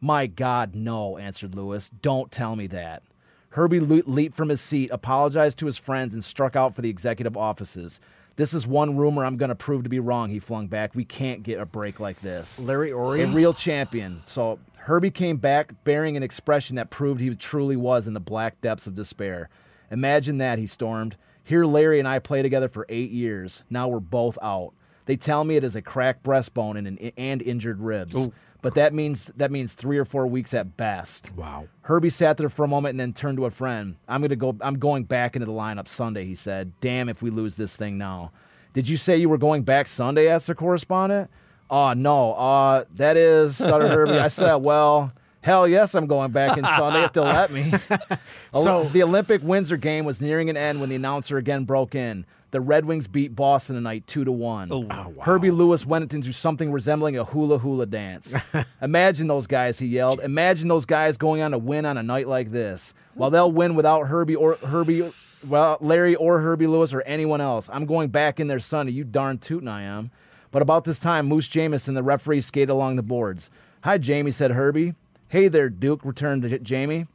My God, no, answered Lewis. Don't tell me that. Herbie le- leaped from his seat, apologized to his friends, and struck out for the executive offices. This is one rumor I'm going to prove to be wrong, he flung back. We can't get a break like this. Larry Aurie. A real champion. So Herbie came back bearing an expression that proved he truly was in the black depths of despair. Imagine that, he stormed. Here, Larry and I play together for eight years. Now we're both out. They tell me it is a cracked breastbone and, an, and injured ribs. But that means that means three or four weeks at best. Wow. Herbie sat there for a moment and then turned to a friend. I'm gonna go. I'm going back into the lineup Sunday. He said, "Damn if we lose this thing now." Did you say you were going back Sunday? asked the correspondent. Oh no. Uh, that is stuttered Herbie. I said, well. Hell yes, I'm going back in Sunday if they'll let me. So- the Olympic Windsor game was nearing an end when the announcer again broke in. The Red Wings beat Boston tonight two to one. Oh, oh. wow. Herbie Lewis went into something resembling a hula hula dance. Imagine those guys, he yelled. Imagine those guys going on to win on a night like this. Well, they'll win without Herbie or Herbie, well, Larry or Herbie Lewis or anyone else. I'm going back in there Sunday. You darn tootin' I am. But about this time, Moose Jamison, the referee, skated along the boards. Hi, Jamie, said Herbie. Hey there, Duke, returned Jamie.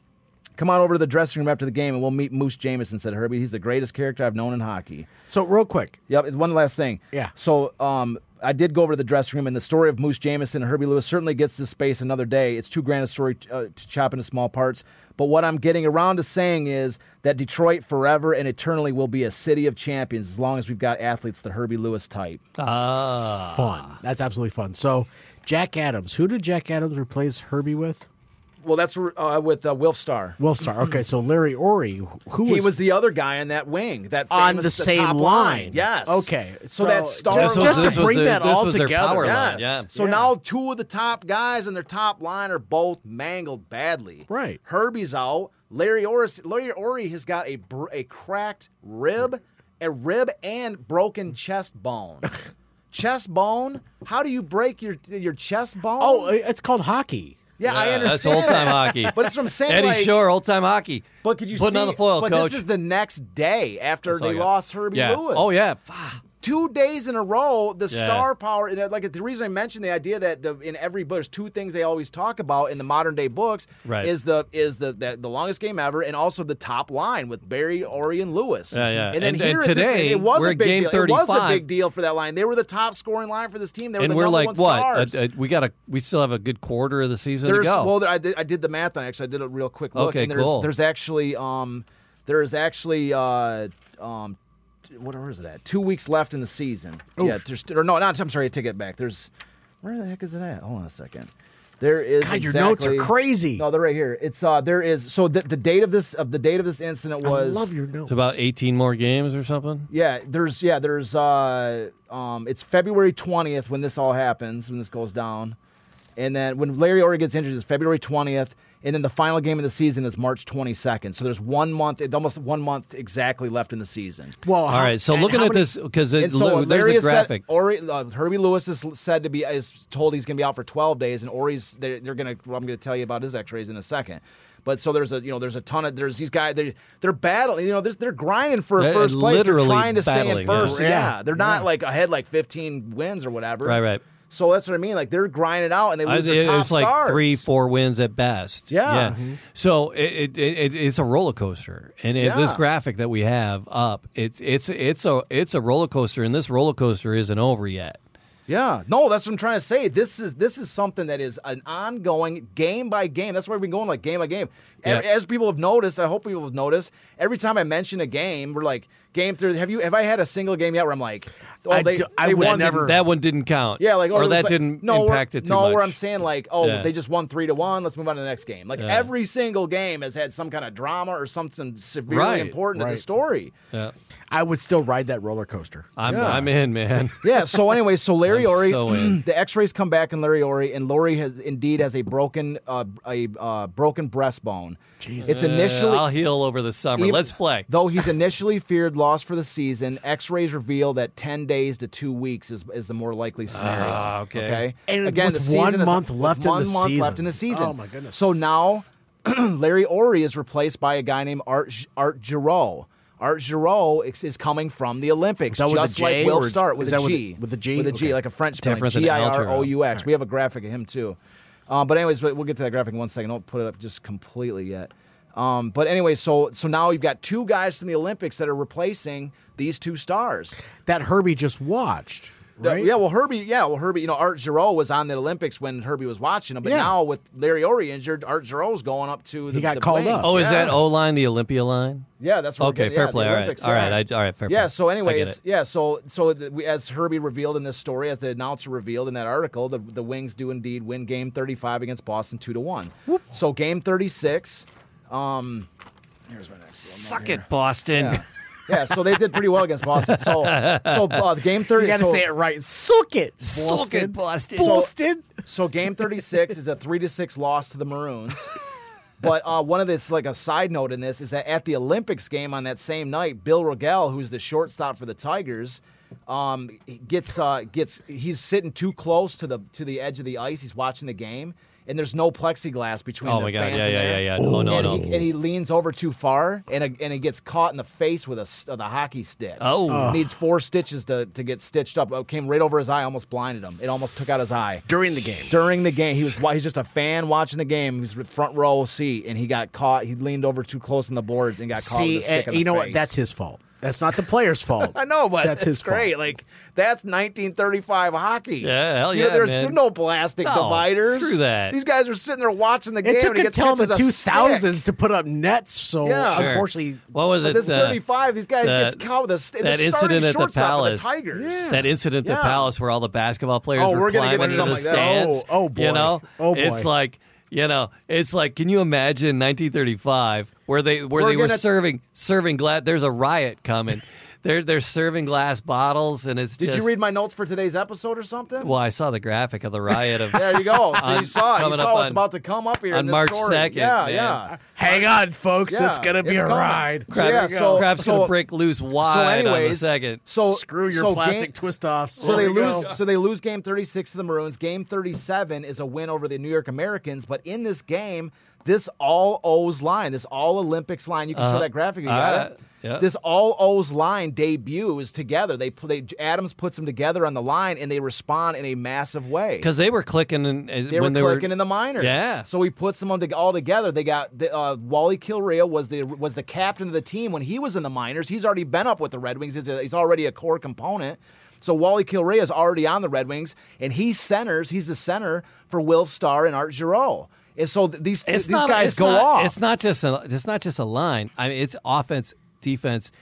Come on over to the dressing room after the game and we'll meet Moose Jamison, said Herbie. He's the greatest character I've known in hockey. So real quick, Yep. and One last thing. Yeah. So um, I did go over to the dressing room, and the story of Moose Jamison and Herbie Lewis certainly gets to space another day. It's too grand a story uh, to chop into small parts. But what I'm getting around to saying is that Detroit forever and eternally will be a city of champions as long as we've got athletes the Herbie Lewis type. Ah. fun. That's absolutely fun. So Jack Adams. Who did Jack Adams replace Herbie with? Well, that's uh, with uh, Wilf Starr. Wolfstar. Okay, so Larry Aurie, who He was, was the other guy on that wing, that On famous- the same top line. Yes. Okay, So, so that star just- was- just to bring the- that all together. Yes. yeah. So Yeah. now two of the top guys in their top line are both mangled badly. Right. Herbie's out. Larry Aurie, Larry Aurie has got a br- a cracked rib, a rib and broken chest bone. chest bone? How do you break your your chest bone? Oh, it's called hockey. Yeah, I understand. That's old time hockey. But it's from saying Eddie like, Shore, old time hockey. But could you putting see? on the foil, but coach? this is the next day after That's all they I got. lost Herbie yeah. Lewis. Oh yeah. Fuck. Two days in a row, the Yeah. star power. And like the reason I mentioned the idea that the, in every book, there's two things they always talk about in the modern day books. Right. Is the is the, the the longest game ever, and also the top line with Barry, Aurie, and Lewis. Yeah, yeah. And then And- here and at this- today, it was a big game deal. It was a big deal for that line. They were the top scoring line for this team. They were And the we're like one what? stars. Uh, uh, we got a. We still have a good quarter of the season There's to go. well, I did, I did the math on it. Actually, I did a real quick look. Okay, and there's, cool. There's actually um, there's actually uh, um, what where is it at? Two weeks left in the season. Yeah, there's, or no, not. I'm sorry, I take it back. There's where the heck is it at? Hold on a second. There is. God, your notes are crazy. No, they're right here. It's uh, there is. So the, the date of this of the date of this incident I was. love your notes. it's about 18 more games or something. Yeah, there's yeah, there's uh um it's February 20th when this all happens, when this goes down. And then when Larry Aurie gets injured it's February 20th, and then the final game of the season is March 22nd. So there's one month, almost one month exactly left in the season. well, All right. So looking at this because so there's a has said, graphic. Aurie, uh, Herbie Lewis is said to be is told he's going to be out for 12 days, and Aurie's they're, they're going to. Well, I'm going to tell you about his X-rays in a second. But so there's a you know there's a ton of there's these guys they they're battling you know there's, they're grinding for They're first place they're trying to stay in battling, yeah. first yeah, Yeah, they're not yeah. like ahead like 15 wins or whatever Right, right. So that's what I mean like they're grinding out and they I- lose their it- top it's like stars three, four wins at best. Yeah. Mm-hmm. So it, it, it it's a roller coaster, and it, this graphic that we have up, it's it's it's a it's a roller coaster, and this roller coaster isn't over yet. Yeah, no, that's what I'm trying to say. This is this is something that is an ongoing game by game. That's why we've been going like game by game. Yeah. As, as people have noticed, I hope people have noticed. Every time I mention a game, we're like game through. Have you? Have I had a single game yet where I'm like, oh, I they, do- I they would won never- That one didn't count. Yeah, like or it that like- didn't no, impact it too much. no, much. where I'm saying like, oh, Yeah. they just won three to one. Let's move on to the next game. Like Yeah. every single game has had some kind of drama or something severely Right, important to the story. Yeah. I would still ride that roller coaster. I'm Yeah. I'm in, man. Yeah. So anyway, so Larry I'm Aurie, so the X-rays come back in Larry Aurie, and Lori has indeed has a broken uh, a uh, broken breastbone. Jesus. It's initially. I'll heal over the summer. even- Let's play. Though he's initially feared loss for the season, X-rays reveal that ten days to two weeks is, is the more likely scenario. Ah, okay. Okay. And Again, with the season one is- month with left in one the month season. left in the season. Oh, my goodness. So now, Larry Aurie is replaced by a guy named Art Art Giroux. Art Giroux is is coming from the Olympics, Is that with just a J like Will Start with is a that with G. a- with a G? With a G, Okay. like a French spelling. Different than G Al I R Giroux. O U X. We have a graphic of him too. Um, but anyways, we'll get to that graphic in one second. Don't put it up just completely yet. Um, but anyway, so so now you've got two guys from the Olympics that are replacing these two stars. that Herbie just watched, The- right? yeah, well, Herbie, yeah, well, Herbie, you know, Art Giroux was on the Olympics when Herbie was watching him, but Yeah. now with Larry Aurie injured, Art Giroux's going up to the He got the called wings. up. Oh, is Yeah. that O line the Olympia line? Yeah, that's what we're Okay, getting- fair yeah, play. All right, Olympics, all right, yeah. I, all right, fair play. Yeah. play. So, I anyways, yeah. So, so the, we, as Herbie revealed in this story, as the announcer revealed in that article, the the Wings do indeed win Game 35 against Boston two to one. So, Game 36. Um, here's my next. Suck it, Boston. Yeah. So they did pretty well against Boston. So, so uh, Game 30. You got to so, say it right. Suck it, Suck it, Boston. Boston. So game 36 is a three to six loss to the Maroons. But uh, one of this, like a side note in this, is that at the Olympics game on that same night, Bill Rogell, who's the shortstop for the Tigers, um, gets uh, gets he's sitting too close to the to the edge of the ice. He's watching the game, and there's no plexiglass between Oh the my God. fans. Yeah, and yeah, there. yeah, yeah. No, no, and, no. He, and he leans over too far, and a, and he gets caught in the face with a s- uh, the hockey stick. Oh. needs four stitches to, to get stitched up. It came right over his eye, almost blinded him. It almost took out his eye During the game. during the game. He was he's just a fan watching the game. He was with front row seat, and he got caught. He leaned over too close on the boards and got caught. See, with a stick uh, in the you know what? That's his fault. That's not the player's fault. I know, but that's his great. fault. Like that's 1935 hockey. Yeah, hell You know, yeah, there's, man. there's no plastic No, dividers. screw that. These guys are sitting there watching the game. It took and he until gets the catches a stick. 2000s to put up nets. So Yeah. Sure. unfortunately, What was it? this uh, 35, these guys that- gets caught with a st- that the incident at the Palace. The Tigers. That incident at Yeah. the Palace where all the basketball players Oh, were we're gonna get climbing into into the something like that. stands. Oh, oh, boy. You know, Oh, boy. it's like you know, it's like can you imagine 1935 where they where We're they were gonna- serving serving glad there's a riot coming. They're they're serving glass bottles, and it's Did just. you read my notes for today's episode or something? Well, I saw the graphic of the riot of There you go. So On- you saw it. You coming saw what's on- about to come up here on in this March 2nd, Yeah, man. yeah. Hang on, folks. Yeah, it's gonna be it's a coming. ride. So, Crab's, yeah, gonna, so- Crab's gonna so- break loose wide on the second. So Screw your so plastic game- twist offs. So they lose. So they lose game 36 to the Maroons. Game 37 is a win over the New York Americans. But in this game, this all O's line, this all Olympics line, you can show Uh-huh. that graphic. You got right. it. This all O's line debuts together. They play. Adams puts them together on the line, and they respond in a massive way. Because they were clicking and uh, They were they clicking were in the minors. Yeah. So he puts them all together. They got the, uh, Wally Kilrea was the was the captain of the team when he was in the minors. He's already been up with the Red Wings. He's, a, he's already a core component. So Wally Kilrea is already on the Red Wings, and he centers. He's the center for Wilf Starr and Art Giroux. And so these it's these not, guys go not, off. It's not just a, it's not just a line. I mean, it's offense, defense,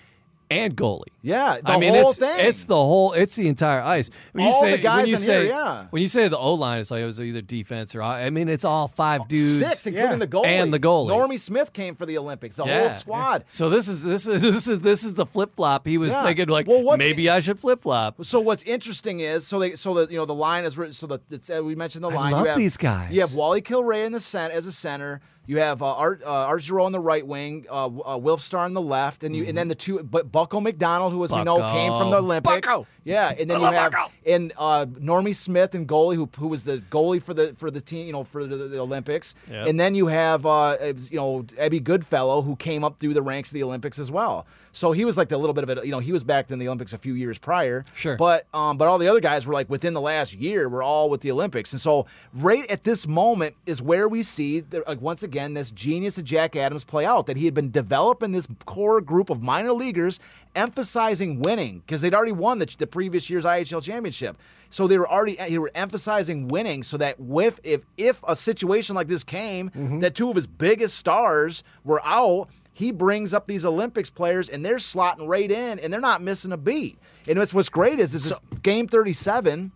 and goalie. Yeah, the I mean, whole it's, thing. It's the whole. It's the entire ice. When you All say the guys when you in say here, yeah. when you say the O line, it's like it was either defense or I mean, it's all five dudes. Six, including Yeah. the goalie And the goalie. Normie Smith came for the Olympics. The Yeah. whole squad. So this is this is this is this is the flip flop. He was Yeah. thinking like Well, maybe I should flip flop. So what's interesting is so they so that you know the line is written so that it's, uh, we mentioned the I line. love you have, these guys. You have Wally Kilrea in the center as a center. You have uh, Art uh, on the right wing, uh, uh, on the left, and you and then the two but Bucko McDonald, who as we know came from the Olympics. Bucko. Yeah, and then you have and uh, Normie Smith and goalie who who was the goalie for the for the team, you know, for the, the Olympics. Yep. And then you have uh, you know Ebbie Goodfellow who came up through the ranks of the Olympics as well. So he was like the little bit of it, you know, he was back in the Olympics a few years prior. Sure. But um, but all the other guys were like within the last year, we're all with the Olympics, and so right at this moment is where we see the, like once again this genius of Jack Adams play out. That he had been developing this core group of minor leaguers, emphasizing winning because they'd already won the, the previous year's IHL championship. So they were already they were emphasizing winning, so that with if if a situation like this came, that two of his biggest stars were out. He brings up these Olympics players, and they're slotting right in, and they're not missing a beat. And what's what's great is this is game thirty seven.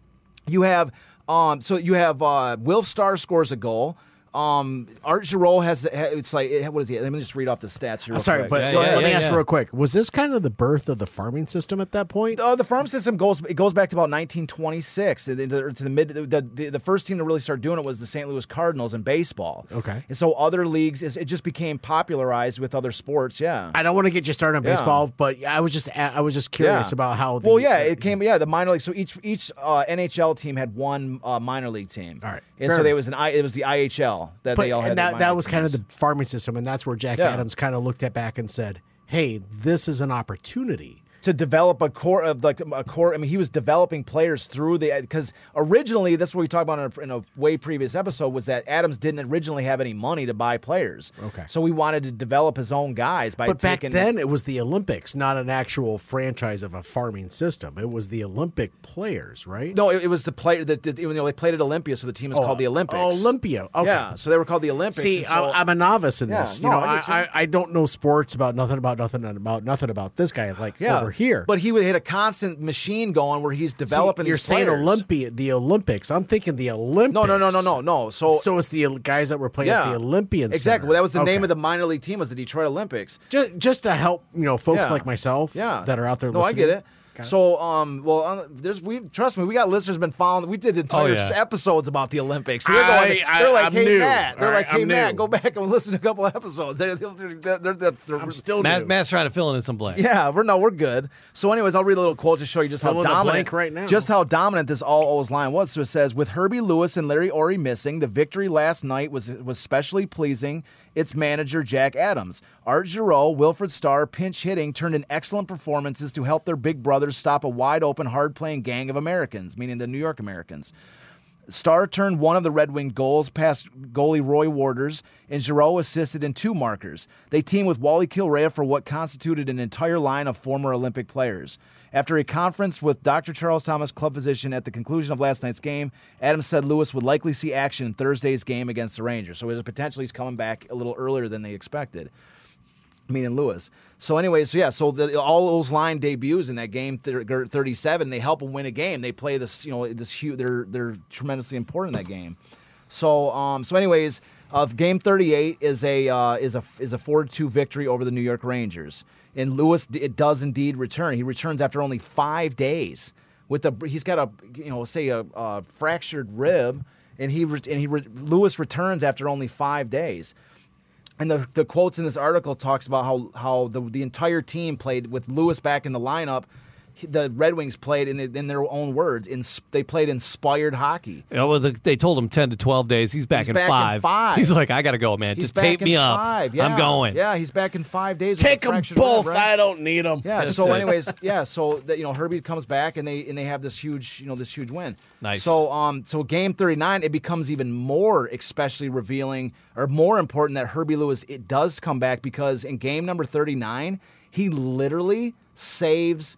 You have um, so you have uh, Wilf Starr scores a goal. Um, Art Giroux has it's like what is he? Let me just read off the stats here. real sorry, quick. but Yeah, let yeah, me yeah, ask real quick: Was this kind of the birth of the farming system at that point? Uh, the farm system goes it goes back to about 1926 to the, to the mid the, the, the first team to really start doing it was the St. Louis Cardinals in baseball. Okay. and so other leagues it just became popularized with other sports. Yeah, I don't want to get you started on Yeah. baseball, but I was just I was just curious about how. The, well, yeah, it came. Yeah, the minor league. So each each uh, NHL team had one uh, minor league team. All right. and Fair so there was an I. It was the IHL that But, they all had. and that that was kind of the farming system, and that's where Jack Yeah. Adams kind of looked at back and said, "Hey, this is an opportunity." To develop a core of like a core. I mean, he was developing players through the because originally that's what we talked about in a, in a way previous episode was that Adams didn't originally have any money to buy players. Okay. so we wanted to develop his own guys by But back taking. then, it was the Olympics, not an actual franchise of a farming system. It was the Olympic players, right? no, it, it was the player that that- you know they played at Olympia, so the team is oh, called the Olympics. Oh, Olympia. Okay. Yeah, so they were called the Olympics. See, so- I, I'm a novice in Yeah, this. no, you know, I I. I, I don't know sports about nothing about nothing about nothing about this guy. Like yeah, over here, but he had a constant machine going where he's See, developing. you're these saying. Olympia, the Olympics. I'm thinking the Olympics. No, no, no, no, no, no. So So it's the guys that were playing at the Olympian. Exactly. Well, that was the name of the minor league team was the Detroit Olympics. just just to help you know folks Yeah. like myself yeah. that are out there. No, listening. I get it. So, um, well, uh, there's we trust me, we got listeners been following. We did entire Oh, yeah. episodes about the Olympics. They're, going, I- they're like, I'm hey new. Matt, they're All like, hey I'm Matt, new. go back and listen to a couple episodes. They're, they're, they're, they're, I'm still Matt, new. Matt's trying to fill in some blanks. yeah, we're no, we're good. So, anyways, I'll read a little quote to show you just Fill how dominant right now. just how dominant this all O's line was. So it says, with Herbie Lewis and Larry Aurie missing, the victory last night was was especially pleasing. Its manager Jack Adams, Art Giroux, Wilfred Starr, pinch hitting turned in excellent performances to help their big brothers stop a wide open, hard playing gang of Americans, meaning the New York Americans. Starr turned one of the Red Wing goals past goalie Roy Worters, and Giroux assisted in two markers. They teamed with Wally Kilrea for what constituted an entire line of former Olympic players. After a conference with Dr. Charles Thomas, club physician, at the conclusion of last night's game, Adams said Lewis would likely see action in Thursday's game against the Rangers. So there's a potential he's coming back a little earlier than they expected meaning Lewis. So anyway, so yeah, so the, all those line debuts in that game thir- 37, they help them win a game. They play this, you know, this huge. They're they're tremendously important in that game. So um, so anyways, of game 38 is a uh, is a is a 4-2 victory over the New York Rangers. And Lewis it does indeed return. He returns after only 5 days with a he's got a you know say a, a fractured rib and he and he Lewis returns after only 5 days. And the, the quotes in this article talks about how how the, the entire team played with Lewis back in the lineup. He- The Red Wings played in, in their own words. In, they played inspired hockey. Yeah, well, the, they told him 10 to 12 days. He's back, He's in, back in five. five. He's like, I got to go, man. He's Just back tape me up. five. Yeah. I'm going. Yeah, he's back in five days. with Take a them fractured rib, both. right? I don't need them. Yeah. That's so, it. anyways, yeah. So that you know, Herbie comes back and they and they have this huge, you know, this huge win. Nice. So, um, so game thirty nine, it becomes even more especially revealing or more important that Herbie Lewis it does come back because in game number thirty nine, he literally saves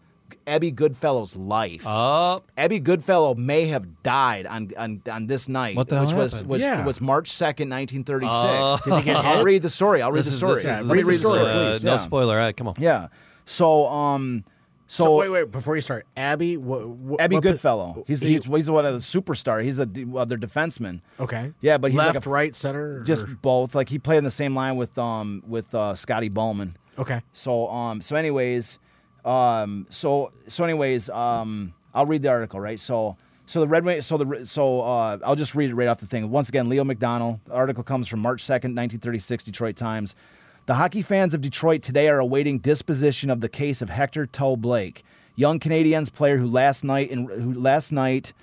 Ebbie Goodfellow's life. Oh, Ebbie Goodfellow may have died on on, on this night, What the hell which was happened? was, Yeah. was March second, nineteen thirty six. Oh. Did he get I'll hit? read the story. I'll read this the is, story. this is, Let me read the read is, story, uh, please. No Yeah. spoiler. All right, come on. Yeah. So um so, So wait, wait. Before you start, Abby, what? what Abby what po- Goodfellow. He's he- he's, he's one of the superstar. He's a d- other defenseman. okay. Yeah, but he's like left, a- right, center. Just or- both. Like he played in the same line with um with uh, Scotty Bowman. okay. So um so anyways um so so anyways um I'll read the article right. So so the Red Wings so the so uh I'll just read it right off the thing. Once again, Leo McDonald. The article comes from March second, nineteen thirty six, Detroit Times. The hockey fans of Detroit today are awaiting disposition of the case of Hector Toe Blake, young Canadiens player who last night in who last night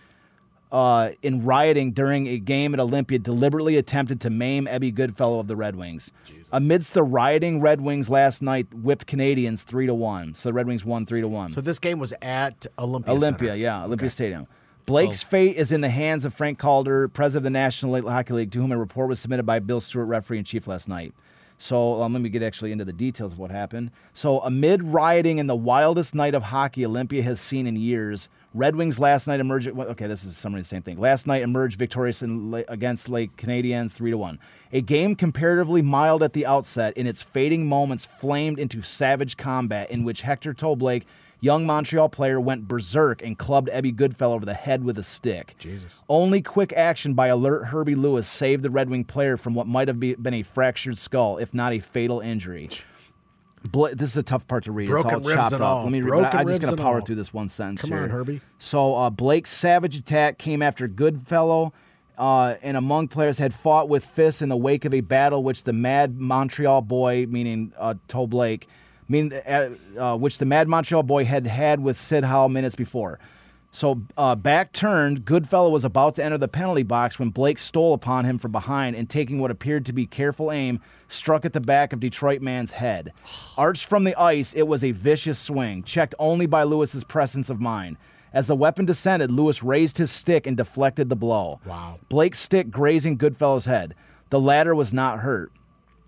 uh, in rioting during a game at Olympia deliberately attempted to maim Ebbie Goodfellow of the Red Wings. Amidst the rioting, Red Wings last night whipped Canadiens three to one. So the Red Wings won three to one. So this game was at Olympia. Olympia, Center. yeah, Olympia Stadium. Blake's fate is in the hands of Frank Calder, president of the National Hockey League, to whom a report was submitted by Bill Stewart, referee in chief, last night. So um, let me get actually into the details of what happened. So amid rioting in the wildest night of hockey Olympia has seen in years, Red Wings last night emerged. Okay, this is summary of the same thing. Last night emerged victorious in, against Lake Canadiens three to one. A game comparatively mild at the outset, in its fading moments flamed into savage combat in which Hector Toe Blake young Montreal player went berserk and clubbed Ebbie Goodfellow over the head with a stick. Jesus. Only quick action by alert Herbie Lewis saved the Red Wing player from what might have be, been a fractured skull, if not a fatal injury. Bla- this is a tough part to read. Broken it's all chopped up. all. Let me read. Broken I, I'm just going to power through this one sentence. Come here. on, Herbie. So uh, Blake's savage attack came after Goodfellow uh, and among players had fought with fists in the wake of a battle which the Mad Montreal boy, meaning uh, Toe Blake, meaning uh, uh, which the Mad Montreal boy had had with Sid Howe minutes before. So uh, back turned, Goodfellow was about to enter the penalty box when Blake stole upon him from behind and taking what appeared to be careful aim, struck at the back of Detroit man's head. Arched from the ice, it was a vicious swing, checked only by Lewis's presence of mind. As the weapon descended, Lewis raised his stick and deflected the blow. Wow. Blake's stick grazing Goodfellow's head. The latter was not hurt.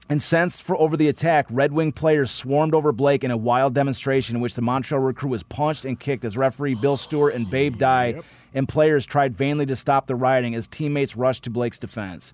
Incensed for over the attack, Red Wing players swarmed over Blake in a wild demonstration in which the Montreal recruit was punched and kicked as referee Bill Stewart and Babe Dye and players tried vainly to stop the rioting as teammates rushed to Blake's defense.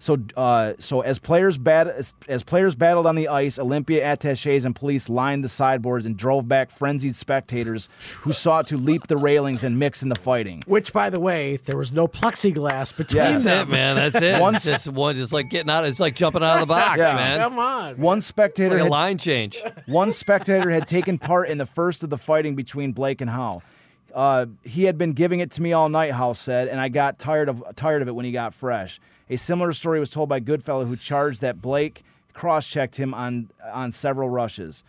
So, uh, so as players bat- as, as players battled on the ice, Olympia attaches and police lined the sideboards and drove back frenzied spectators who sought to leap the railings and mix in the fighting. Which, by the way, there was no plexiglass between Yeah. That's them. it, man. That's it. Once- Once just one, just like getting out. It's like jumping out of the box, Yeah. man. Come on. One It's spectator like a had line change. One spectator had taken part in the first of the fighting between Blake and Howe. Uh, he had been giving it to me all night, Howe said, and I got tired of tired of it when he got fresh. A similar story was told by Goodfellow, who charged that Blake cross-checked him on on several rushes.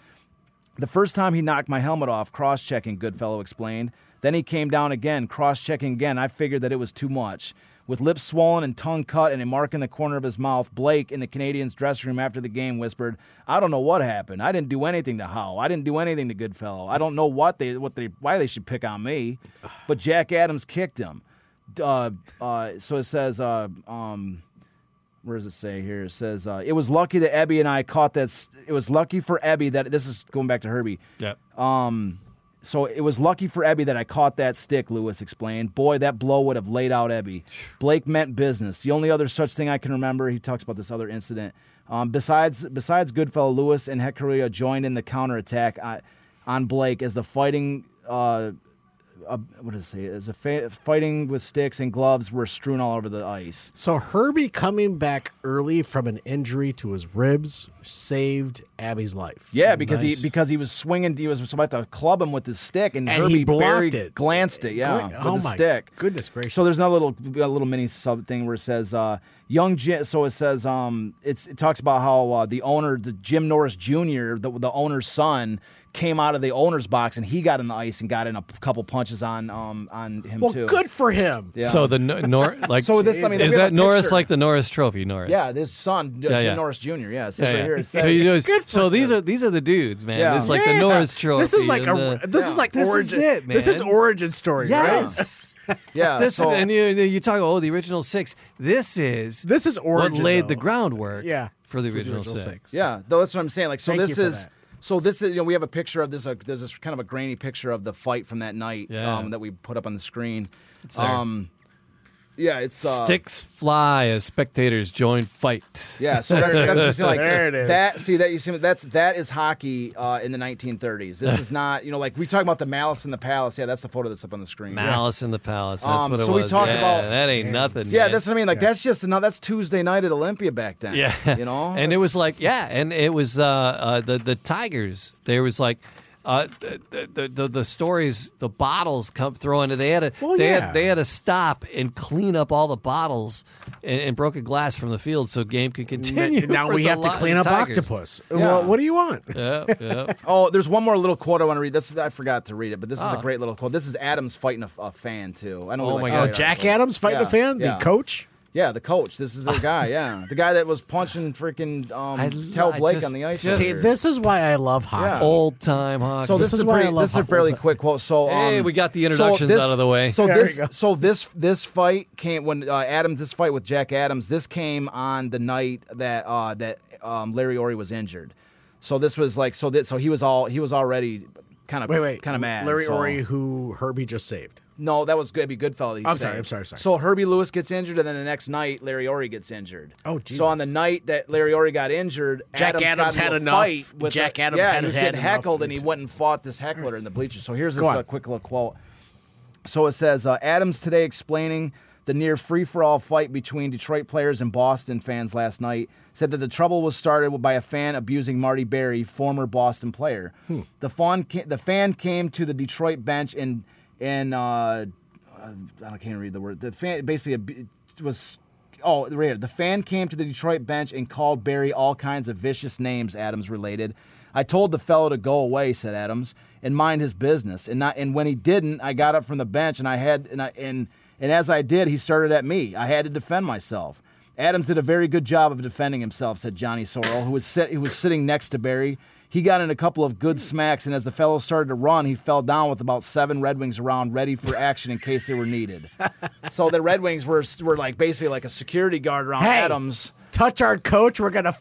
The first time he knocked my helmet off, cross checking, Goodfellow explained. Then he came down again, cross checking again. I figured that it was too much. With lips swollen and tongue cut and a mark in the corner of his mouth, Blake in the Canadiens' dressing room after the game whispered, "I don't know what happened. I didn't do anything to Howe. I didn't do anything to Goodfellow. I don't know what they, what they, why they should pick on me." But Jack Adams kicked him. Uh, uh, so it says, uh, um, where does it say here? It says uh, it was lucky that Ebbie and I caught that. s- It was lucky for Ebbie that this is going back to Herbie. Yeah. Um, So it was lucky for Ebbie that I caught that stick, Lewis explained. Boy, that blow would have laid out Ebbie. Blake meant business. The only other such thing I can remember, he talks about this other incident. Um, besides, besides Goodfellow, Lewis and Hecaria joined in the counterattack on, on Blake as the fighting uh, uh, what does it say? Is a fa- fighting with sticks and gloves were strewn all over the ice. So Herbie coming back early from an injury to his ribs saved Abby's life. Yeah, because Nice. he because he was swinging. He was about to club him with his stick, and, And Herbie he buried- it. glanced it. Yeah, with oh the my stick. goodness gracious. So there's another little a little mini sub thing where it says uh, young Jim. So it says um, it's it talks about how uh, the owner, the Jim Norris Jr., the the owner's son. Came out of the owner's box and he got in the ice and got in a p- couple punches on um on him well, too. good for him. Yeah. So the Nor- Nor- like So this- I mean, is that Norris picture. like the Norris Trophy? Norris. Yeah, this son, uh, Yeah, yeah. Norris Jr. Yeah, it says Yeah, yeah. here. It So, says, you know, Good for so these are these are the dudes, man. Yeah. This is like the Yeah. Norris Trophy. This is like a the- this is like This is origin. it, This is origin story, right? yes. yeah. This so, and you, you talk oh the original six. This is This is origin. what laid though. the groundwork. Yeah, for the original, six. Yeah, though that's what I'm saying. Like, so Thank this is. that. So this is, you know, we have a picture of this. Uh, there's this kind of a grainy picture of the fight from that night Yeah. um, that we put up on the screen. there. Um, yeah, it's uh, Sticks fly as spectators join fight. Yeah, so that's, that's just like There it is. that. See that you see that's that is hockey uh, in the 1930s. This is not, you know, like we talk about the Malice in the Palace. Yeah, that's the photo that's up on the screen. Malice in the Palace. That's Um, what it so we was. talk yeah, about- that ain't nothing. Yeah, man. that's what I mean. Like that's just no, that's Tuesday night at Olympia back then. Yeah, you know, and it was like yeah, and it was uh, uh, the the Tigers. There was like. Uh, the, the, the the stories, the bottles come throwing. And they had to Well, they yeah. had they had to stop and clean up all the bottles and, and broken glass from the field so game could continue. Now we have to clean up Tigers. octopus. Well, what do you want? Yeah, yeah. Oh, there's one more little quote I want to read. This I forgot to read it, but this is Ah. a great little quote. This is Adams fighting a, a fan too. I know. Oh my like God. Oh, Jack. Adams fighting Yeah, a fan, yeah. the coach. Yeah, the coach. This is the guy. Yeah, the guy that was punching freaking I um, li- Tel I Blake just- on the ice. just- See, this is why I love hockey. Yeah. Old time hockey. So this, This is is a why I love this is a fairly quick quote. So Hey, um, we got the so introductions this- out of the way. So There this so this this fight came when uh, Adams this fight with Jack Adams. This came on the night that uh, that um, Larry Aurie was injured. So this was like so that so he was all he was already kind of Wait, wait. kind of mad. Larry so- Aurie, who Herbie just saved. No, that was good. Be Goodfellas. I'm saved. sorry, I'm sorry, sorry. So Herbie Lewis gets injured, and then the next night Larry Aurie gets injured. Oh, Jesus. So on the night that Larry Aurie got injured, Jack Adams, Adams got had a enough. Fight with Jack the- Adams yeah, had he was had getting enough. heckled, and he went and fought this heckler in the bleachers. So here's this Go uh, quick little quote. So it says uh, Adams today explaining the near free for all fight between Detroit players and Boston fans last night said that the trouble was started by a fan abusing Marty Barry, former Boston player. Hmm. The fan ca- the fan came to the Detroit bench and and uh, I can't read the word. The fan basically was. Oh, right here. The fan came to the Detroit bench and called Barry all kinds of vicious names. Adams related. I told the fellow to go away," said Adams, "and mind his business." And not. And when he didn't, I got up from the bench and I had and I and and as I did, he started at me. I had to defend myself. Adams did a very good job of defending himself," said Johnny Sorrell, who was sit, who was sitting next to Barry. He got in a couple of good smacks, and as the fellow started to run, he fell down with about seven Red Wings around, ready for action in case they were needed. so the Red Wings were were like basically like a security guard around Hey, Adams. touch our coach, we're gonna